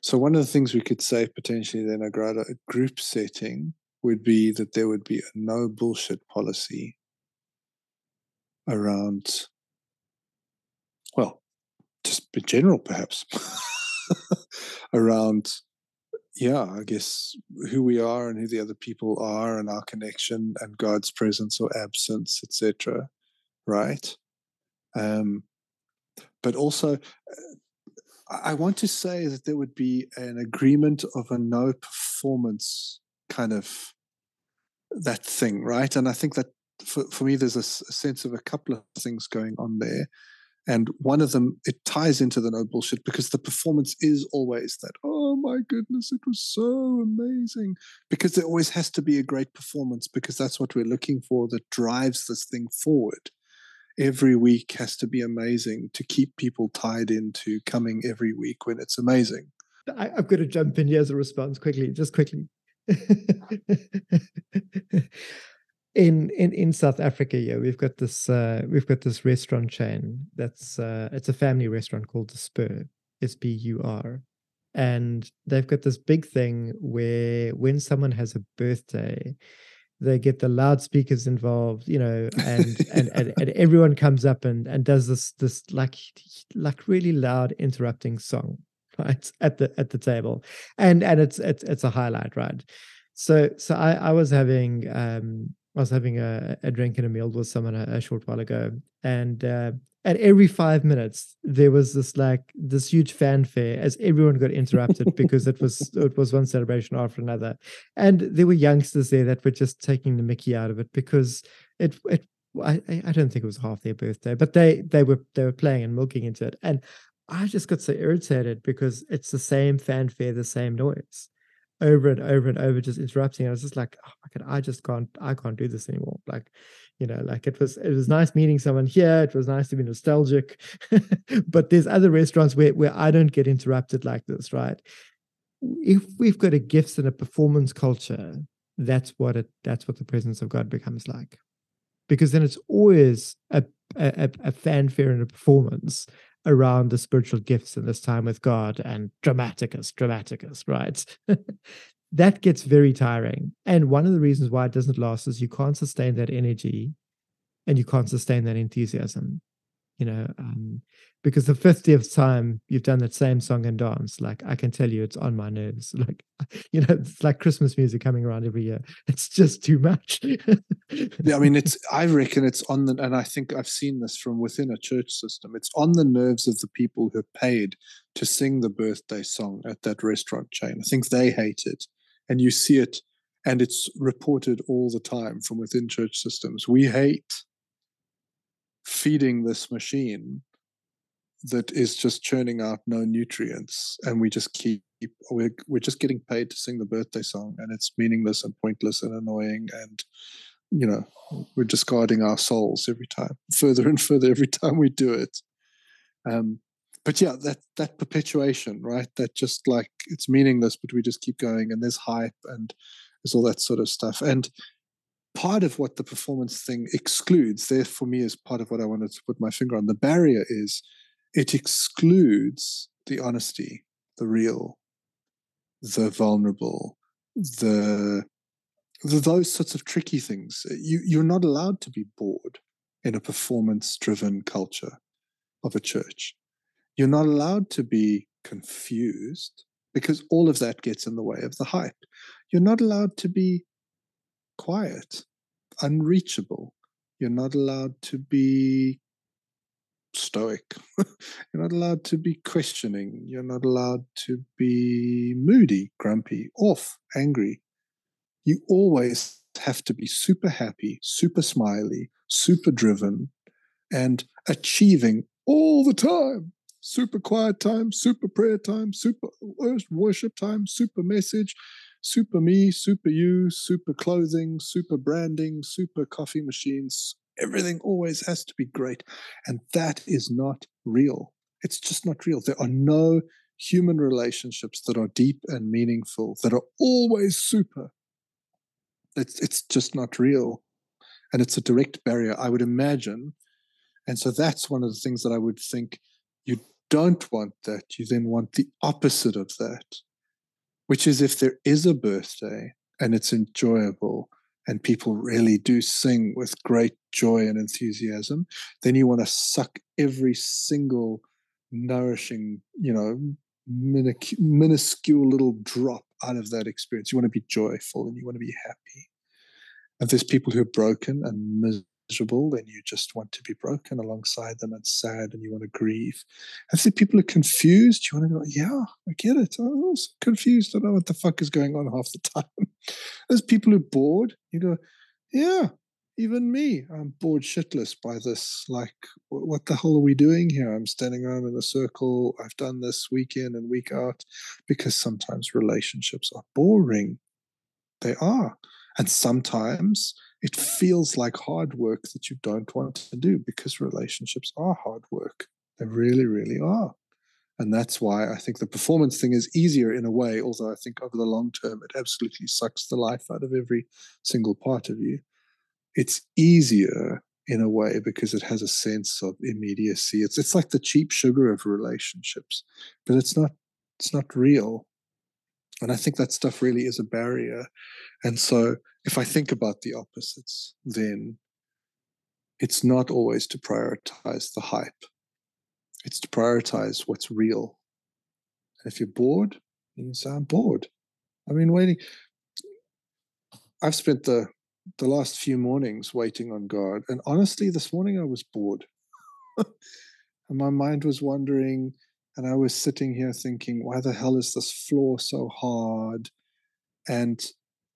so one of the things we could say potentially then a group setting would be that there would be a no bullshit policy around well just in general perhaps around yeah, I guess who we are and who the other people are and our connection and God's presence or absence, etc. Right? Um, but also, uh, I want to say that there would be an agreement of a no performance kind of that thing, right? And I think that for, for me, there's a, a sense of a couple of things going on there. And one of them, it ties into the no bullshit because the performance is always that, oh my goodness, it was so amazing. Because there always has to be a great performance because that's what we're looking for that drives this thing forward. Every week has to be amazing to keep people tied into coming every week when it's amazing. I, I've got to jump in here as a response quickly, just quickly. in in in South Africa, yeah, we've got this uh, we've got this restaurant chain that's uh, it's a family restaurant called the Spur, S P U R, and they've got this big thing where when someone has a birthday, they get the loudspeakers involved, you know, and and, and, and everyone comes up and and does this this like like really loud interrupting song, right at the at the table, and and it's it's it's a highlight, right? So so I I was having um I was having a, a drink and a meal with someone a, a short while ago, and uh, at every five minutes there was this like this huge fanfare as everyone got interrupted because it was it was one celebration after another, and there were youngsters there that were just taking the Mickey out of it because it it I, I don't think it was half their birthday, but they they were they were playing and milking into it, and I just got so irritated because it's the same fanfare, the same noise over and over and over, just interrupting. I was just like, oh, I just can't, I can't do this anymore. Like, you know, like it was, it was nice meeting someone here. It was nice to be nostalgic, but there's other restaurants where where I don't get interrupted like this, right? If we've got a gifts and a performance culture, that's what it, that's what the presence of God becomes like, because then it's always a a, a fanfare and a performance around the spiritual gifts in this time with God and dramaticus, dramaticus, right? that gets very tiring. And one of the reasons why it doesn't last is you can't sustain that energy and you can't sustain that enthusiasm you know um, because the 50th time you've done that same song and dance like i can tell you it's on my nerves. Like you know it's like christmas music coming around every year. It's just too much. Yeah i mean it's i reckon it's on the and i think i've seen this from within a church system it's on the nerves of the people who are paid to sing the birthday song at that restaurant chain. I think they hate it and you see it and it's reported all the time from within church systems. We hate feeding this machine that is just churning out no nutrients and we just keep we're, we're just getting paid to sing the birthday song and it's meaningless and pointless and annoying and you know we're discarding our souls every time further and further every time we do it. Um but yeah that that perpetuation right that just like it's meaningless but we just keep going and there's hype and there's all that sort of stuff and part of what the performance thing excludes, there for me is part of what I wanted to put my finger on. The barrier is it excludes the honesty, the real, the vulnerable, the, the those sorts of tricky things. You you're not allowed to be bored in a performance driven culture of a church. You're not allowed to be confused because all of that gets in the way of the hype. You're not allowed to be quiet, unreachable. You're not allowed to be stoic. You're not allowed to be questioning. You're not allowed to be moody, grumpy, off, angry. You always have to be super happy, super smiley, super driven, and achieving all the time. Super quiet time, super prayer time, super worship time, super message, super me, super you, super clothing, super branding, super coffee machines. Everything always has to be great. And that is not real. It's just not real. There are no human relationships that are deep and meaningful, that are always super. It's, it's just not real. And it's a direct barrier, I would imagine. And so that's one of the things that I would think you don't want that. You then want the opposite of that which is if there is a birthday and it's enjoyable and people really do sing with great joy and enthusiasm, then you want to suck every single nourishing, you know, minic- minuscule little drop out of that experience. You want to be joyful and you want to be happy. And there's people who are broken and miserable, then you just want to be broken alongside them and sad and you want to grieve. And if people are confused, you want to go, yeah, I get it. I'm also confused. I don't know what the fuck is going on half the time. There's people who are bored. You go, yeah, even me, I'm bored shitless by this. Like, what the hell are we doing here? I'm standing around in a circle. I've done this week in and week out because sometimes relationships are boring. They are. And sometimes it feels like hard work that you don't want to do because relationships are hard work. They really, really are. And that's why I think the performance thing is easier in a way, although I think over the long term, it absolutely sucks the life out of every single part of you. It's easier in a way because it has a sense of immediacy. It's it's like the cheap sugar of relationships, but it's not it's not real. And I think that stuff really is a barrier. And so if I think about the opposites, then it's not always to prioritize the hype. It's to prioritize what's real. And if you're bored, you can say, I'm bored. I mean, waiting. I've spent the the last few mornings waiting on God. And honestly, this morning I was bored. and my mind was wandering. And I was sitting here thinking, why the hell is this floor so hard? And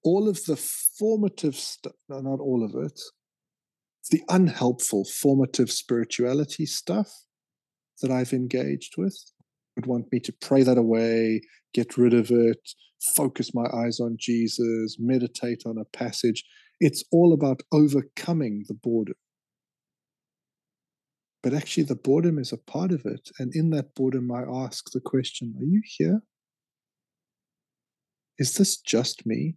all of the formative stuff, no, not all of it, the unhelpful formative spirituality stuff that I've engaged with would want me to pray that away, get rid of it, focus my eyes on Jesus, meditate on a passage. It's all about overcoming the boredom. But actually, the boredom is a part of it. And in that boredom, I ask the question Are you here? Is this just me?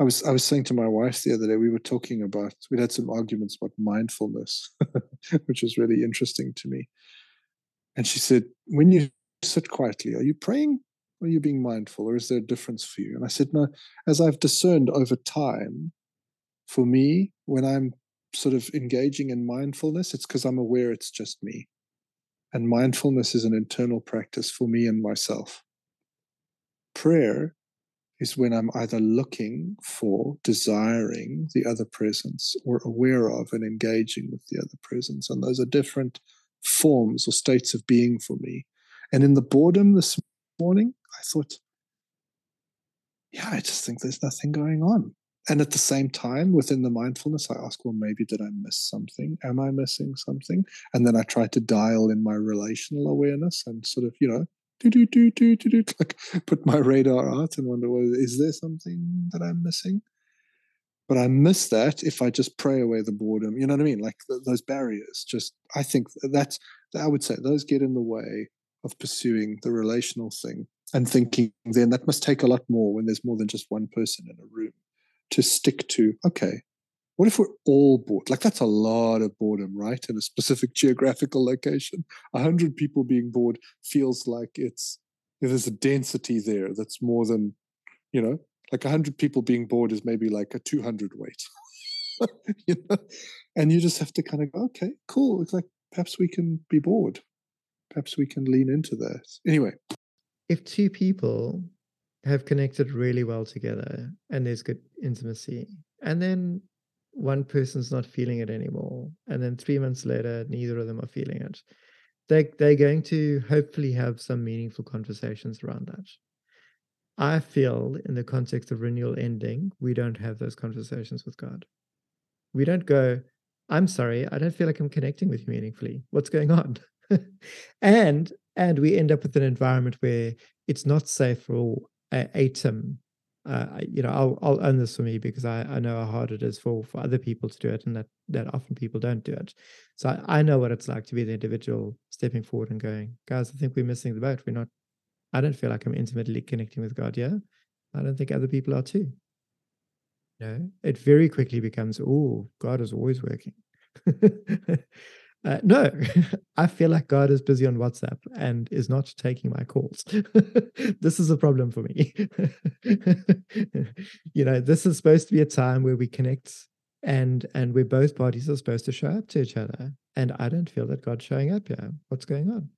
I was I was saying to my wife the other day, we were talking about we'd had some arguments about mindfulness, which was really interesting to me. And she said, When you sit quietly, are you praying are you being mindful? Or is there a difference for you? And I said, No, as I've discerned over time, for me, when I'm sort of engaging in mindfulness, it's because I'm aware it's just me. And mindfulness is an internal practice for me and myself. Prayer is when I'm either looking for, desiring the other presence, or aware of and engaging with the other presence. And those are different forms or states of being for me. And in the boredom this morning, I thought, yeah, I just think there's nothing going on. And at the same time, within the mindfulness, I ask, well, maybe did I miss something? Am I missing something? And then I try to dial in my relational awareness and sort of, you know, do do do do do do like put my radar out and wonder, well, is there something that I'm missing? But I miss that if I just pray away the boredom. You know what I mean? Like th- those barriers. Just I think that's I would say those get in the way of pursuing the relational thing and thinking. Then that must take a lot more when there's more than just one person in a room to stick to. Okay, what if we're all bored? Like that's a lot of boredom, right? In a specific geographical location, a hundred people being bored feels like it's there's a density there that's more than you know like 100 people being bored is maybe like a 200 weight you know and you just have to kind of go okay cool it's like perhaps we can be bored perhaps we can lean into that anyway if two people have connected really well together and there's good intimacy and then one person's not feeling it anymore and then three months later neither of them are feeling it they, they're going to hopefully have some meaningful conversations around that I feel in the context of renewal ending, we don't have those conversations with God. We don't go, I'm sorry, I don't feel like I'm connecting with you meaningfully. What's going on? and and we end up with an environment where it's not safe for a, atom. Uh, you know, I'll I'll own this for me because I, I know how hard it is for for other people to do it, and that that often people don't do it. So I, I know what it's like to be the individual stepping forward and going, guys, I think we're missing the boat. We're not I don't feel like I'm intimately connecting with God. Yeah. I don't think other people are too. You know, it very quickly becomes, oh, God is always working. uh, no, I feel like God is busy on WhatsApp and is not taking my calls. this is a problem for me. you know, this is supposed to be a time where we connect and and where both parties are supposed to show up to each other. And I don't feel that God's showing up here. What's going on?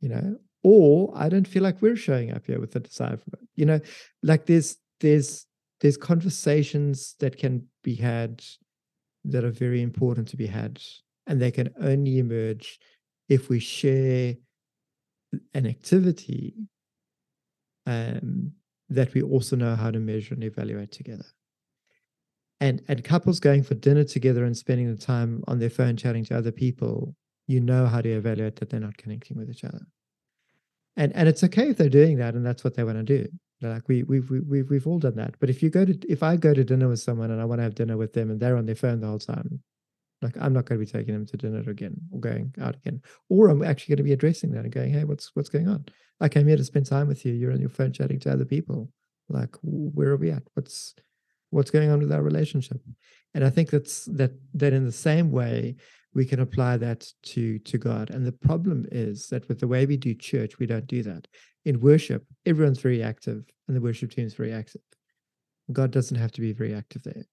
You know, or I don't feel like we're showing up here with the desire for it. You know, like there's there's there's conversations that can be had that are very important to be had, and they can only emerge if we share an activity um, that we also know how to measure and evaluate together. And and couples going for dinner together and spending the time on their phone chatting to other people, you know how to evaluate that they're not connecting with each other. And and it's okay if they're doing that and that's what they want to do. Like we we've we've we've all done that. But if you go to if i go to dinner with someone and i want to have dinner with them and they're on their phone the whole time like i'm not going to be taking them to dinner again or going out again or i'm actually going to be addressing that and going hey what's what's going on i came here to spend time with you you're on your phone chatting to other people like where are we at what's what's going on with our relationship and i think that's that that in the same way we can apply that to to God. And the problem is that with the way we do church, we don't do that. In worship, everyone's very active, and the worship team is very active. God doesn't have to be very active there.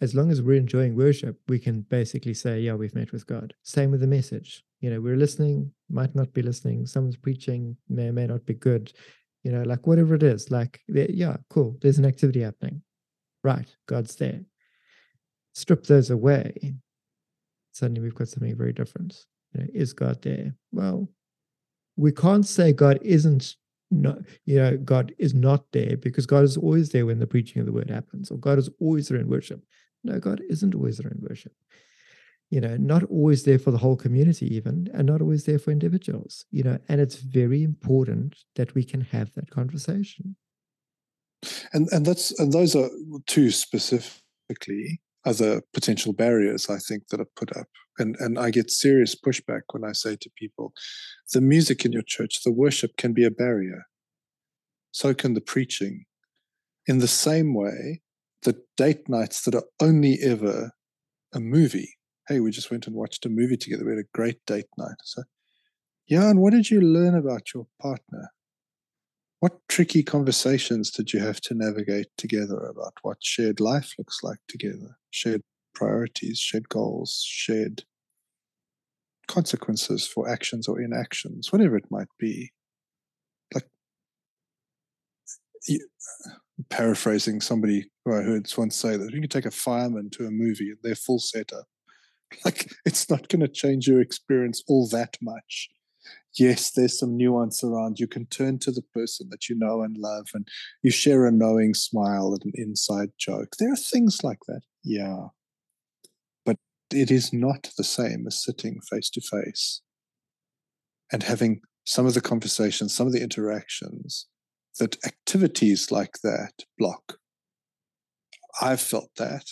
As long as we're enjoying worship, we can basically say, "Yeah, we've met with God." Same with the message. You know, we're listening, might not be listening. Someone's preaching, may or may not be good. you know, like whatever it is, like, yeah, cool, there's an activity happening. Right, God's there. Strip those away. Suddenly we've got something very different. You know, is God there? Well, we can't say God isn't not, you know, God is not there because God is always there when the preaching of the word happens, or God is always there in worship. No, God isn't always there in worship you know, not always there for the whole community, even, and not always there for individuals, you know, and it's very important that we can have that conversation. And and that's and those are two specifically other potential barriers I think that are put up. And and I get serious pushback when I say to people, the music in your church, the worship can be a barrier. So can the preaching. In the same way, the date nights that are only ever a movie hey, we just went and watched a movie together. We had a great date night. So, yeah, and what did you learn about your partner? What tricky conversations did you have to navigate together about what shared life looks like together? Shared priorities, shared goals, shared consequences for actions or inactions, whatever it might be. Like, paraphrasing somebody who I heard once say that you can take a fireman to a movie and they're full setup like it's not going to change your experience all that much. Yes there's some nuance around you can turn to the person that you know and love and you share a knowing smile and an inside joke. There are things like that. Yeah it is not the same as sitting face to face and having some of the conversations some of the interactions that activities like that block. I've felt that.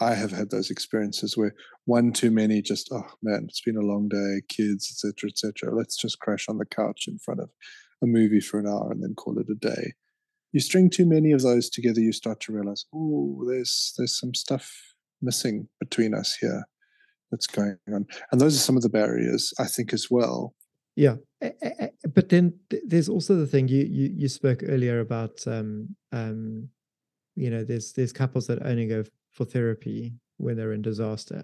I have had those experiences where one too many just oh man it's been a long day kids etc etc let's just crash on the couch in front of a movie for an hour and then call it a day. You string too many of those together you start to realize oh there's there's some stuff missing between us here that's going on and those are some of the barriers i think as well yeah but then there's also the thing you you, you spoke earlier about um um you know there's there's couples that only go for therapy when they're in disaster.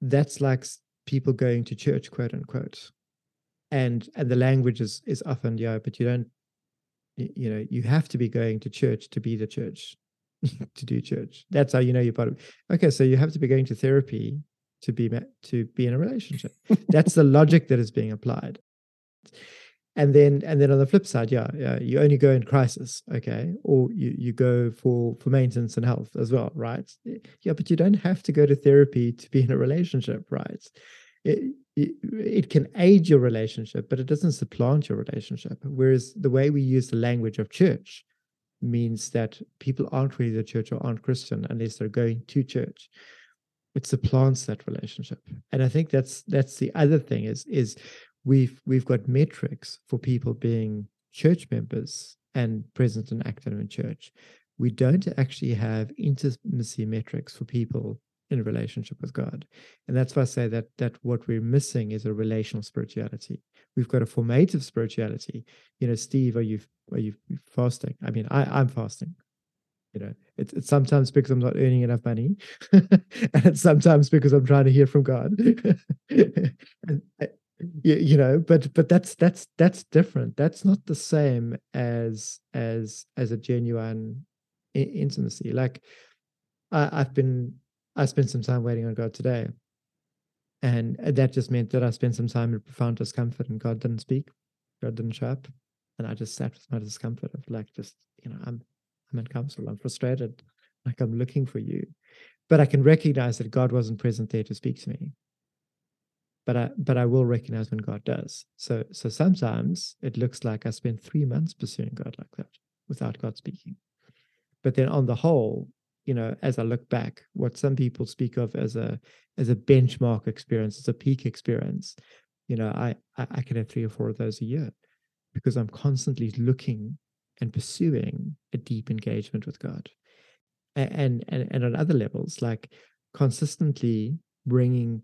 That's like people going to church, quote unquote. And and the language is is often, yeah, but you don't, you know, you have to be going to church to be the church, to do church. That's how you know you're part of. Okay, so you have to be going to therapy to be met, to be in a relationship. That's the logic that is being applied and then and then on the flip side yeah, yeah you only go in crisis okay or you you go for for maintenance and health as well right yeah but you don't have to go to therapy to be in a relationship right it, it, it can aid your relationship but it doesn't supplant your relationship whereas the way we use the language of church means that people aren't really the church or aren't christian unless they're going to church it supplants that relationship and i think that's that's the other thing is is we've we've got metrics for people being church members and present and active in church. We don't actually have intimacy metrics for people in a relationship with God. And that's why I say that that what we're missing is a relational spirituality. We've got a formative spirituality. You know, Steve, are you are you fasting? I mean, I, I'm fasting. You know, it's, it's sometimes because I'm not earning enough money, and it's sometimes because I'm trying to hear from God. and, you, know but but that's that's that's different that's not the same as as as a genuine intimacy like I, i've been i spent some time waiting on god today and that just meant that i spent some time in profound discomfort and god didn't speak god didn't show up and i just sat with my discomfort of like just you know i'm i'm uncomfortable i'm frustrated like i'm looking for you but i can recognize that god wasn't present there to speak to me but I but I will recognize when God does. So so sometimes it looks like I spent three months pursuing God like that without God speaking. But then on the whole, you know, as I look back, what some people speak of as a as a benchmark experience, as a peak experience, you know, I I, can have three or four of those a year because I'm constantly looking and pursuing a deep engagement with God. And and and on other levels, like consistently bringing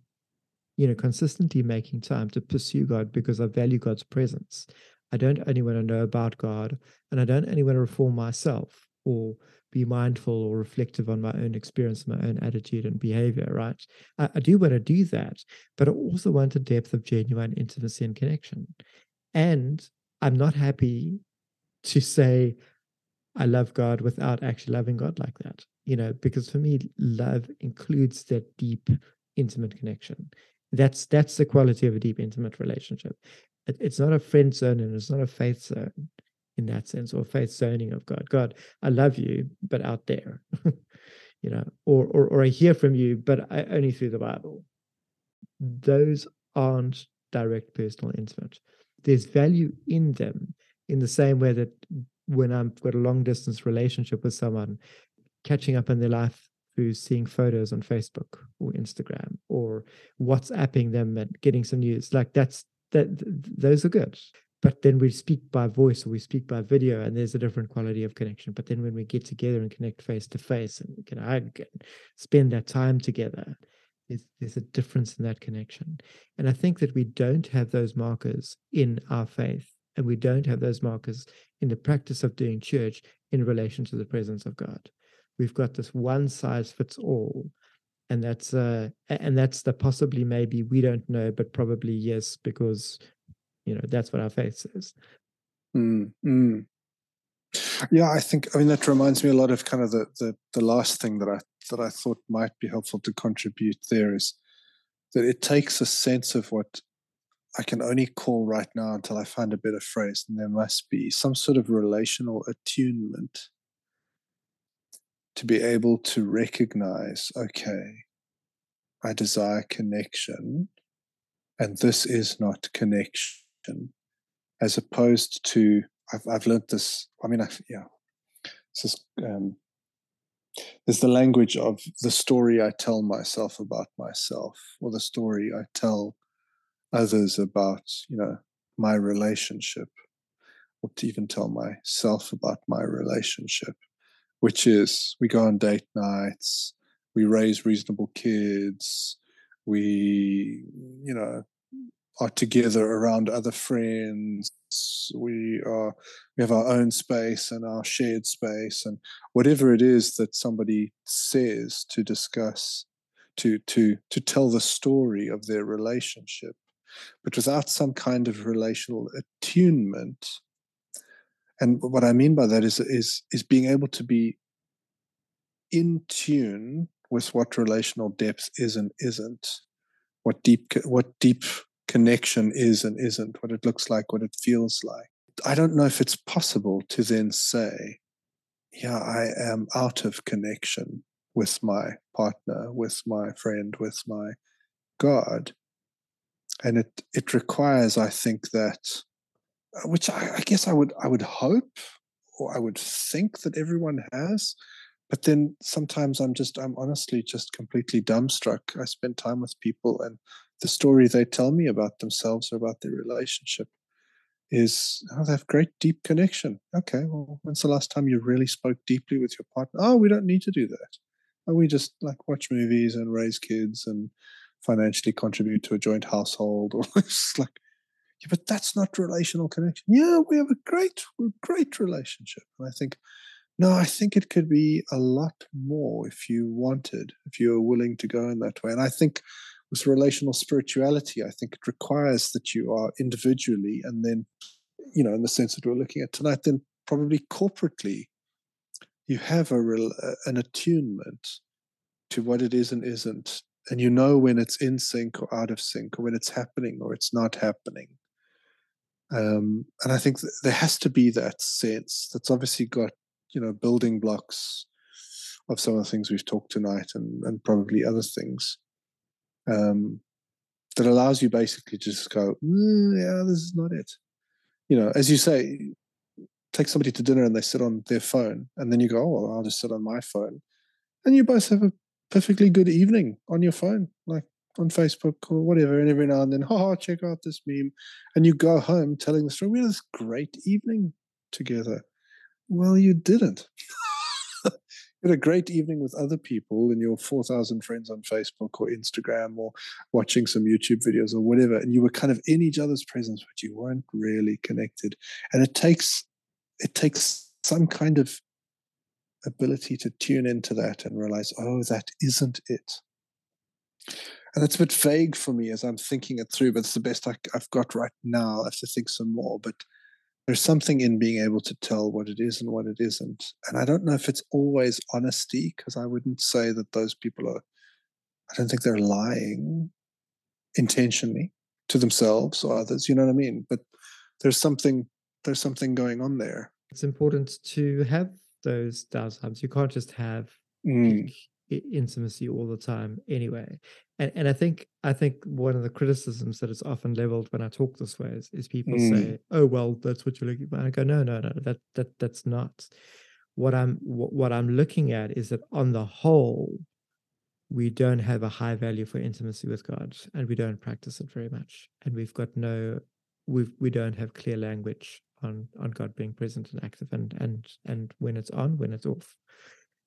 you know, consistently making time to pursue God because I value God's presence. I don't only want to know about God and I don't only want to reform myself or be mindful or reflective on my own experience, my own attitude and behavior, right? I, I do want to do that, but I also want a depth of genuine intimacy and connection. And I'm not happy to say I love God without actually loving God like that. You know, because for me, love includes that deep, intimate connection. That's that's the quality of a deep, intimate relationship. It, it's not a friend zone and it's not a faith zone in that sense, or faith zoning of God. God, I love you, but out there. you know, or, or or I hear from you, but I, only through the Bible. Those aren't direct personal intimate. There's value in them in the same way that when I've got a long distance relationship with someone, catching up in their life through seeing photos on Facebook or Instagram or WhatsApping them and getting some news, like that's that those are good. But then we speak by voice or we speak by video, and there's a different quality of connection. But then when we get together and connect face to face and can and spend that time together, there's, there's a difference in that connection. And I think that we don't have those markers in our faith, and we don't have those markers in the practice of doing church in relation to the presence of God. We've got this one size fits all, and that's uh, and that's the possibly maybe we don't know, but probably yes because you know that's what our faith says. Mm, mm. Yeah, I think I mean that reminds me a lot of kind of the, the the last thing that I that I thought might be helpful to contribute there is that it takes a sense of what I can only call right now until I find a better phrase, and there must be some sort of relational attunement to be able to recognize, okay, I desire connection, and this is not connection, as opposed to I've I've learned this. I mean, I yeah, this is um, there's the language of the story I tell myself about myself, or the story I tell others about, you know, my relationship, or to even tell myself about my relationship, which is we go on date nights, we raise reasonable kids, we, you know, are together around other friends. We are we have our own space and our shared space and whatever it is that somebody says to discuss, to to to tell the story of their relationship, but without some kind of relational attunement. And what I mean by that is is is being able to be in tune with what relational depth is and isn't, what deep what deep connection is and isn't, what it looks like, what it feels like. I don't know if it's possible to then say, yeah, I am out of connection with my partner, with my friend, with my God. And it it requires, I think, that uh, which I, I guess I would I would hope or I would think that everyone has, but then sometimes i'm just i'm honestly just completely dumbstruck i spend time with people and the story they tell me about themselves or about their relationship is oh, they have great deep connection. Okay, well, when's the last time you really spoke deeply with your partner? Oh, we don't need to do that. Oh, we just like watch movies and raise kids and financially contribute to a joint household, or it's like, yeah, but that's not relational connection. Yeah, we have a great, great relationship, and I think. No, I think it could be a lot more if you wanted, if you were willing to go in that way. And I think with relational spirituality, I think it requires that you are individually and then, you know, in the sense that we're looking at tonight, then probably corporately, you have a real, an attunement to what it is and isn't, and you know when it's in sync or out of sync, or when it's happening or it's not happening. Um, and I think there has to be that sense that's obviously got you know building blocks of some of the things we've talked tonight and, and probably other things um, that allows you basically to just go, mm, yeah, this is not it. You know, as you say, take somebody to dinner and they sit on their phone, and then you go, oh, well, I'll just sit on my phone, and you both have a perfectly good evening on your phone, like on Facebook or whatever. And every now and then, oh, check out this meme, and you go home telling the story. We had this great evening together. Well, you didn't. had a great evening with other people and your 4,000 friends on Facebook or Instagram or watching some YouTube videos or whatever. And you were kind of in each other's presence, but you weren't really connected. And it takes, it takes some kind of ability to tune into that and realize, oh, that isn't it. And that's a bit vague for me as I'm thinking it through, but it's the best I, have got right now. I have to think some more. But there's something in being able to tell what it is and what it isn't. And I don't know if it's always honesty, because I wouldn't say that those people are, I don't think they're lying intentionally to themselves or others, you know what I mean? But there's something, there's something going on there. It's important to have those downtimes. You can't just have mm. intimacy all the time anyway and, and I think I think one of the criticisms that is often leveled when I talk this way is, is people mm. say, "Oh, well, that's what you're looking for." I go, "No, no, no, that that that's not." What I'm what, what I'm looking at is that on the whole, we don't have a high value for intimacy with God, and we don't practice it very much, and we've got no, we we don't have clear language on on God being present and active, and and and when it's on, when it's off,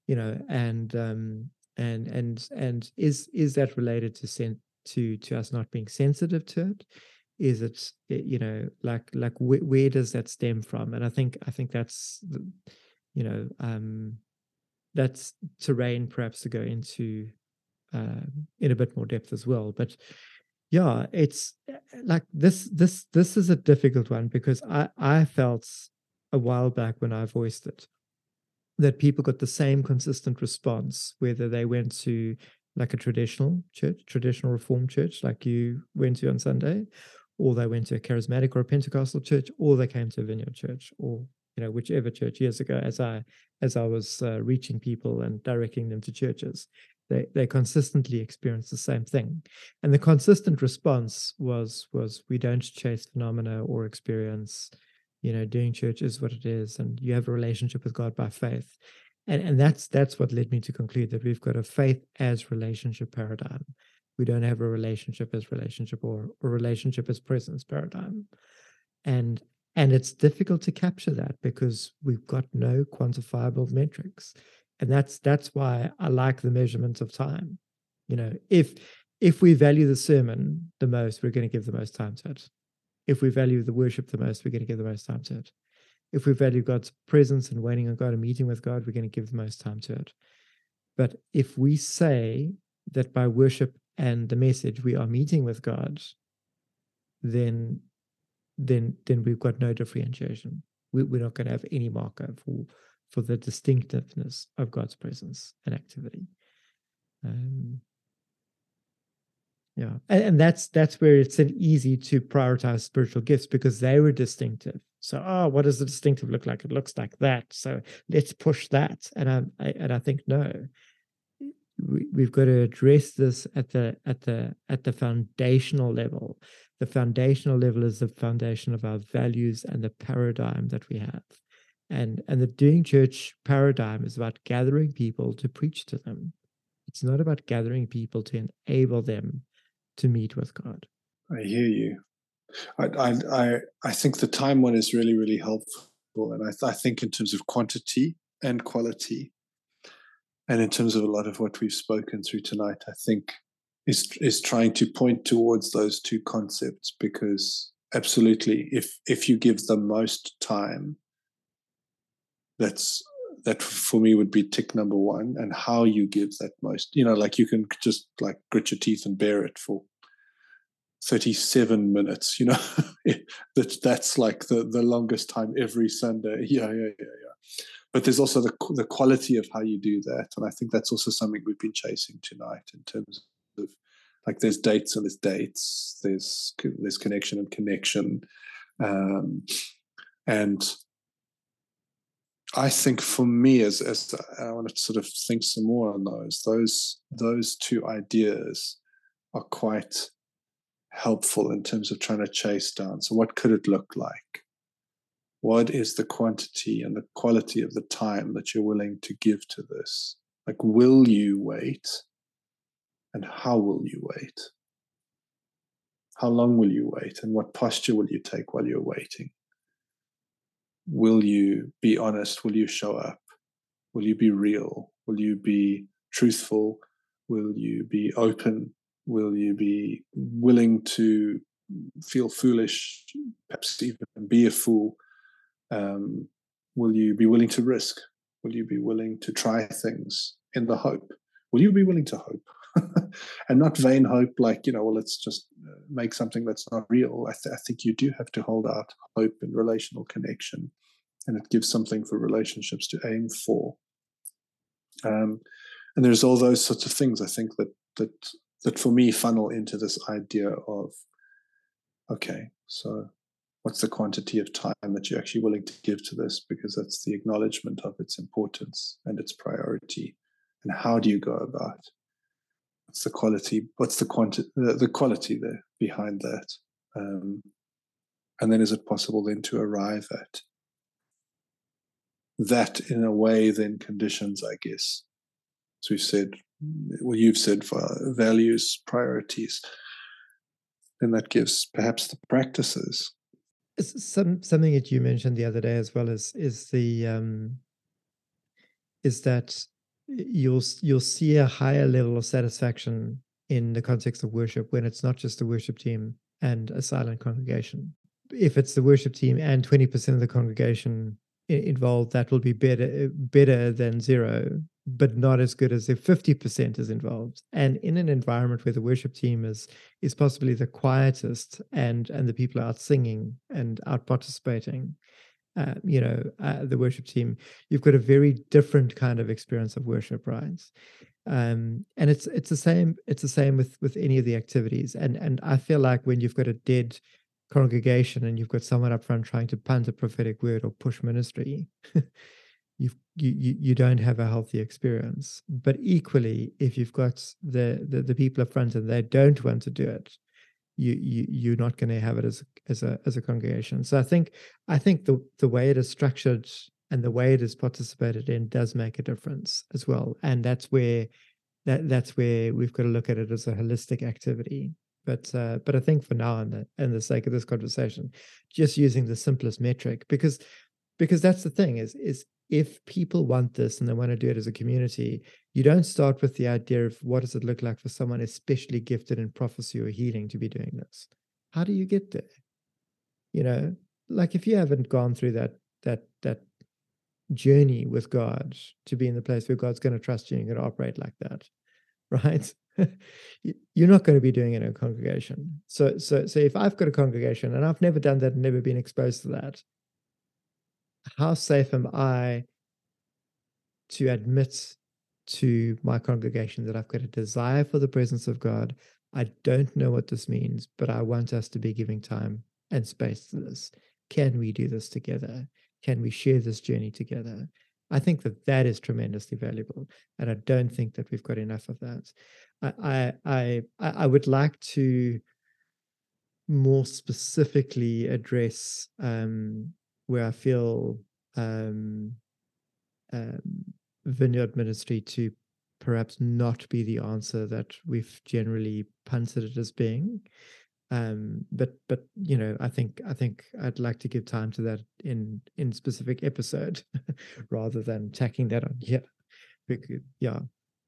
you know, and um, and and and is is that related to to to us not being sensitive to it? Is it eh, you know like like wh- where does that stem from? And i think i think that's you know um that's terrain perhaps to go into uh, in a bit more depth as well. But yeah it's eh, like this this this is a difficult one because i i felt a while back when i voiced it that people got the same consistent response, whether they went to like a traditional church, traditional reformed church, like you went to on Sunday, or they went to a charismatic or a Pentecostal church, or they came to a vineyard church, or you know whichever church years ago. As I as I was uh, reaching people and directing them to churches, they they consistently experienced the same thing, and the consistent response was was we don't chase phenomena or experience you know doing church is what it is and you have a relationship with god by faith. And and that's that's what led me to conclude that we've got a faith as relationship paradigm. We don't have a relationship as relationship or a relationship as presence paradigm. And and it's difficult to capture that because we've got no quantifiable metrics. And that's that's why i like the measurement of time. You know if if we value the sermon the most we're going to give the most time to it if we value the worship the most, we're going to give the most time to it. If we value God's presence and waiting on God and meeting with God, we're going to give the most time to it. But if we say that by worship and the message we are meeting with God, then then then we've got no differentiation. We, we're not going to have any marker for for the distinctiveness of God's presence and activity. Um, yeah. And, and, that's that's where it's easy to prioritize spiritual gifts because they were distinctive. So oh what does the distinctive look like? It looks like that. So let's push that. And i, I and i think no. We, we've got to address this at the at the at the foundational level. The foundational level is the foundation of our values and the paradigm that we have. And and the doing church paradigm is about gathering people to preach to them. It's not about gathering people to enable them to meet with God. I hear you. I I I, think the time one is really really helpful, and I, th- I think in terms of quantity and quality, and in terms of a lot of what we've spoken through tonight, I think is is trying to point towards those two concepts because absolutely, if if you give the most time, that's that for me would be tick number one and how you give that most you know like you can just like grit your teeth and bear it for 37 minutes you know? That that's like the the longest time every sunday. Yeah yeah yeah yeah. But there's also the the quality of how you do that and i think that's also something we've been chasing tonight in terms of like there's dates and there's dates there's there's connection and connection um, and I think for me, as as uh, I want to sort of think some more on those, those those two ideas are quite helpful in terms of trying to chase down. So, what could it look like? What is the quantity and the quality of the time that you're willing to give to this? Like, will you wait? And how will you wait? How long will you wait? And what posture will you take while you're waiting? Will you be honest? Will you show up? Will you be real? Will you be truthful? Will you be open? Will you be willing to feel foolish, perhaps even be a fool? Um, will you be willing to risk? Will you be willing to try things in the hope? Will you be willing to hope? and not vain hope like you know well let's just uh, make something that's not real. I, th- I think you do have to hold out hope and relational connection and it gives something for relationships to aim for. Um, and there's all those sorts of things i think that that that for me funnel into this idea of okay so what's the quantity of time that you're actually willing to give to this? Because that's the acknowledgement of its importance and its priority. And how do you go about what's the quality what's the quantity the, the, quality there behind that? Um, and then is it possible then to arrive at that in a way then conditions i guess? As we've said well you've said for values priorities then that gives perhaps the practices. Some something that you mentioned the other day as well is is the um is that you'll you'll see a higher level of satisfaction in the context of worship when it's not just the worship team and a silent congregation. If it's the worship team and 20% of the congregation involved, that will be better eh, better than zero, but not as good as if 50% is involved. And in an environment where the worship team is is possibly the quietest and and the people are out singing and out participating, uh, you know, uh, the worship team, you've got a very different kind of experience of worship, right? Um, and it's it's the same it's the same with with any of the activities. And and I feel like when you've got a dead congregation and you've got someone up front trying to punt a prophetic word or push ministry, you've you, you don't have a healthy experience. But equally, if you've got the, the the people up front and they don't want to do it, you you you're not going to have it as as a as a congregation. So I think I think the the way it is structured and the way it is participated in does make a difference as well. And that's where that that's where we've got to look at it as a holistic activity. But uh, but I think for now, in the in the sake of this conversation, just using the simplest metric because because that's the thing is is if people want this and they want to do it as a community, you don't start with the idea of what does it look like for someone especially gifted in prophecy or healing to be doing this. How do you get there? You know, like if you haven't gone through that that that journey with God to be in the place where God's going to trust you and you're going to operate like that, right? You're not going to be doing it in a congregation. So, so, so if I've got a congregation and I've never done that and never been exposed to that, how safe am I to admit to my congregation that I've got a desire for the presence of God? I don't know what this means, but I want us to be giving time and space to this. Can we do this together? Can we share this journey together? I think that that is tremendously valuable, and I don't think that we've got enough of that. I I I, I would like to more specifically address um, where I feel um, um, vineyard ministry to perhaps not be the answer that we've generally punted it as being. Um, but but you know, I think I think I'd like to give time to that in in specific episode rather than tacking that on here. Because, yeah,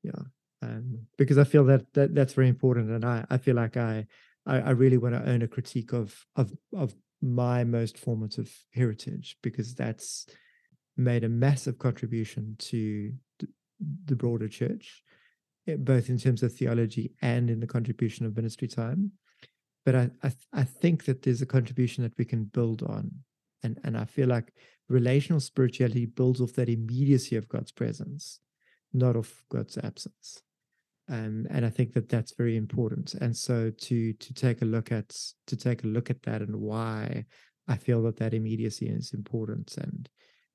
yeah. Um, because I feel that, that that's very important, and I I feel like I I, I really want to own a critique of of of my most formative heritage because that's made a massive contribution to the broader church, eh, both in terms of theology and in the contribution of ministry time. But I, I, I think that there's a contribution that we can build on, and and I feel like relational spirituality builds off that immediacy of God's presence, not of God's absence. Um, and I think that that's very important. And so to to take a look at to take a look at that and why I feel that that immediacy is important and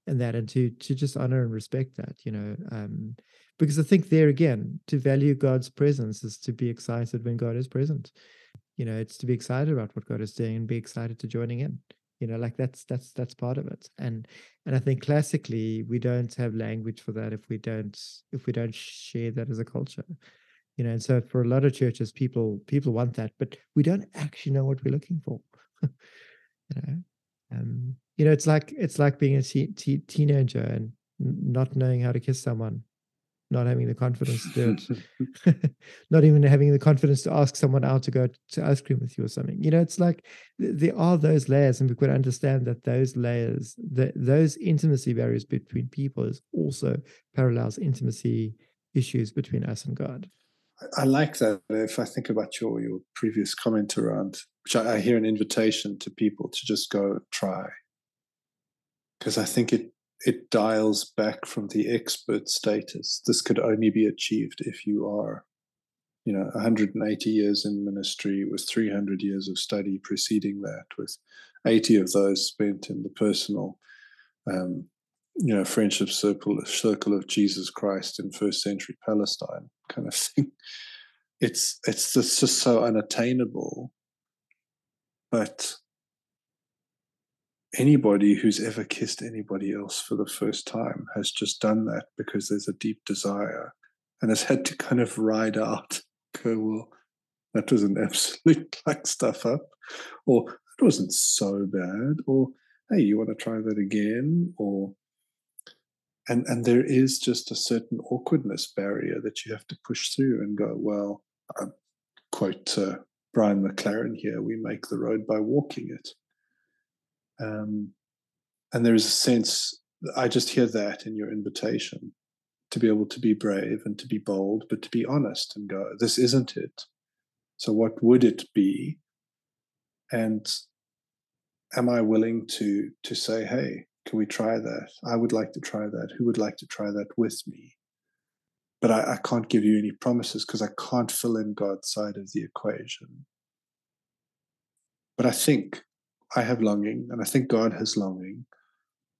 and that and to to just honor and respect that, you know, um, because I think there again to value God's presence is to be excited when God is present. You know, it's to be excited about what God is doing and be excited to joining in. You know, like that's that's that's part of it. And and I think classically we don't have language for that if we don't if we don't share that as a culture you know and so for a lot of churches people people want that but we don't actually know what we're looking for you know? Um you know it's like it's like being a t- t- teenager and not knowing how to kiss someone not having the confidence to do it not even having the confidence to ask someone out to go to ice cream with you or something. You know it's like there are those layers and we could understand that those layers that those intimacy barriers between people is also parallels intimacy issues between us and god I like that. If I think about your your previous comment around, which I, I hear an invitation to people to just go try, because I think it it dials back from the expert status. This could only be achieved if you are, you know, 180 years in ministry with 300 years of study preceding that, with 80 of those spent in the personal, um, you know, friendship circle, circle of Jesus Christ in first century Palestine, kind of thing. It's it's just, just so unattainable, but anybody who's ever kissed anybody else for the first time has just done that because there's a deep desire and has had to kind of ride out go well that was an absolute like stuff up or it wasn't so bad or hey you want to try that again or and and there is just a certain awkwardness barrier that you have to push through and go well I quote uh, brian mclaren here we make the road by walking it um, and there is a sense, I just hear that in your invitation to be able to be brave and to be bold, but to be honest and go, this isn't it. So, what would it be? And am I willing to to say, hey, can we try that? I would like to try that. Who would like to try that with me? But I, I can't give you any promises because I can't fill in God's side of the equation. But I think I have longing, and I think God has longing.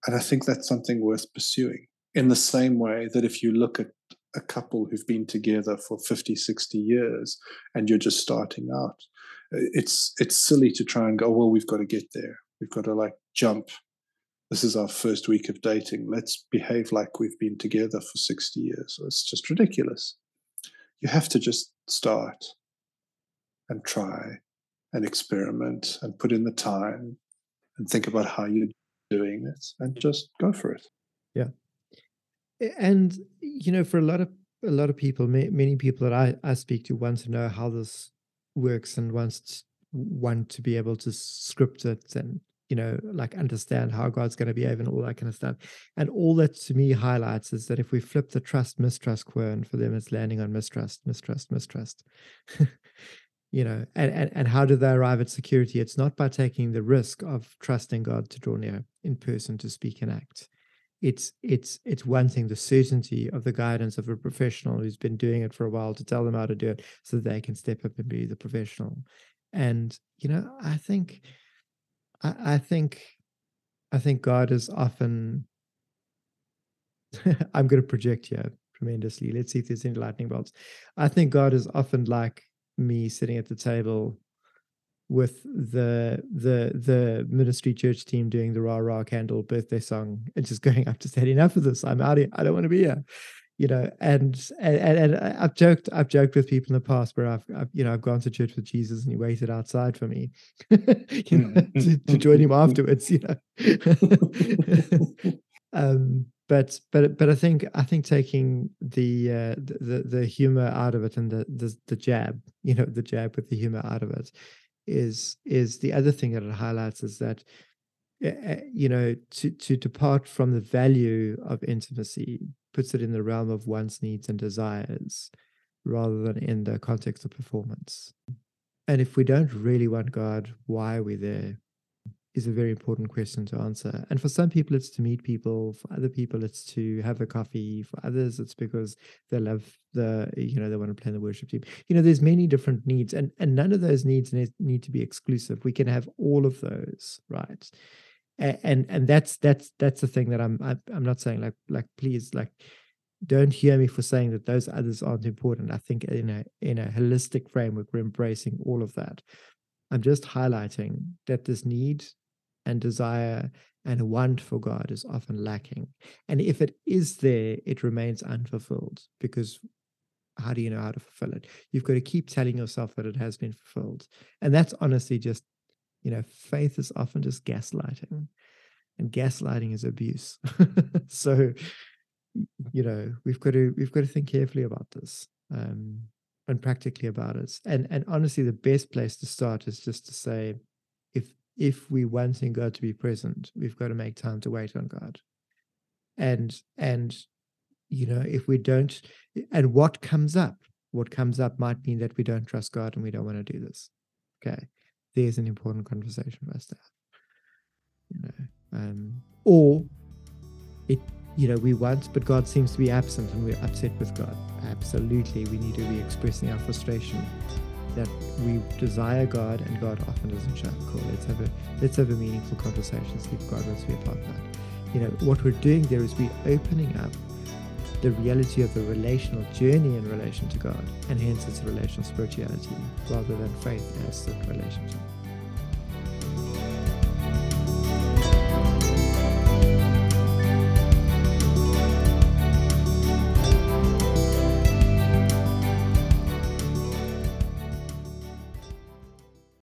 And I think that's something worth pursuing. In the same way that if you look at a couple who've been together for 50, 60 years and you're just starting out, it's it's silly to try and go, well, we've got to get there. We've got to like jump. This is our first week of dating. Let's behave like we've been together for 60 years. It's just ridiculous. You have to just start and try and experiment and put in the time and think about how you're doing it and just go for it. Yeah. And you know, for a lot of a lot of people, many people that I, I speak to want to know how this works and wants to, want to be able to script it and you know like understand how god's going to behave and all that kind of stuff. And all that to me highlights is that if we flip the trust mistrust quern for them it's landing on mistrust mistrust mistrust. You know and, and and how do they arrive at security? It's not by taking the risk of trusting god to draw near in person to speak and act. It's it's it's wanting the certainty of the guidance of a professional who's been doing it for a while to tell them how to do it so they can step up and be the professional. And you know i think i, I think i think god is often i'm going to project here tremendously let's see if there's any lightning bolts i think god is often like me sitting at the table with the the the ministry church team doing the rah rah candle birthday song and just going, I've just had enough of this. I'm out here. I don't want to be here. You know, and and and I've joked I've joked with people in the past where I've, I've you know I've gone to church with Jesus and he waited outside for me, you know, to, to join him afterwards. You know, um, but but but I think I think taking the uh, the the humor out of it and the, the the jab, you know, the jab with the humor out of it, is is the other thing that it highlights is that uh, you know to to depart from the value of intimacy puts it in the realm of one's needs and desires rather than in the context of performance. And if we don't really want God, why are we there? is a very important question to answer. And for some people, it's to meet people. For other people, it's to have a coffee. For others, it's because they love the, you know, they want to play in the worship team. You know, there's many different needs, and and none of those needs need to be exclusive. We can have all of those, right? And and, that's that's that's the thing that I'm I'm not saying like like please like don't hear me for saying that those others aren't important. I think in a in a holistic framework, we're embracing all of that. I'm just highlighting that this need and desire and want for God is often lacking. And if it is there, it remains unfulfilled because how do you know how to fulfill it? You've got to keep telling yourself that it has been fulfilled. And that's honestly just, you know, faith is often just gaslighting, and gaslighting is abuse. so, you know, we've got to we've got to think carefully about this. Um, and practically about it. And and honestly, the best place to start is just to say, if if we wanting God to be present, we've got to make time to wait on God. And and you know, if we don't and what comes up what comes up might mean that we don't trust God and we don't want to do this. Okay. There's an important conversation for us to have. You know, um, or it, you know, we want, but God seems to be absent and we're upset with God. Absolutely. We need to be expressing our frustration that we desire God and God often doesn't show up. Cool. Let's have a let's have a meaningful conversation. See if God wants to be a part of that. You know, what we're doing there is we're opening up the reality of the relational journey in relation to God, and hence it's relational spirituality rather than faith as the relationship.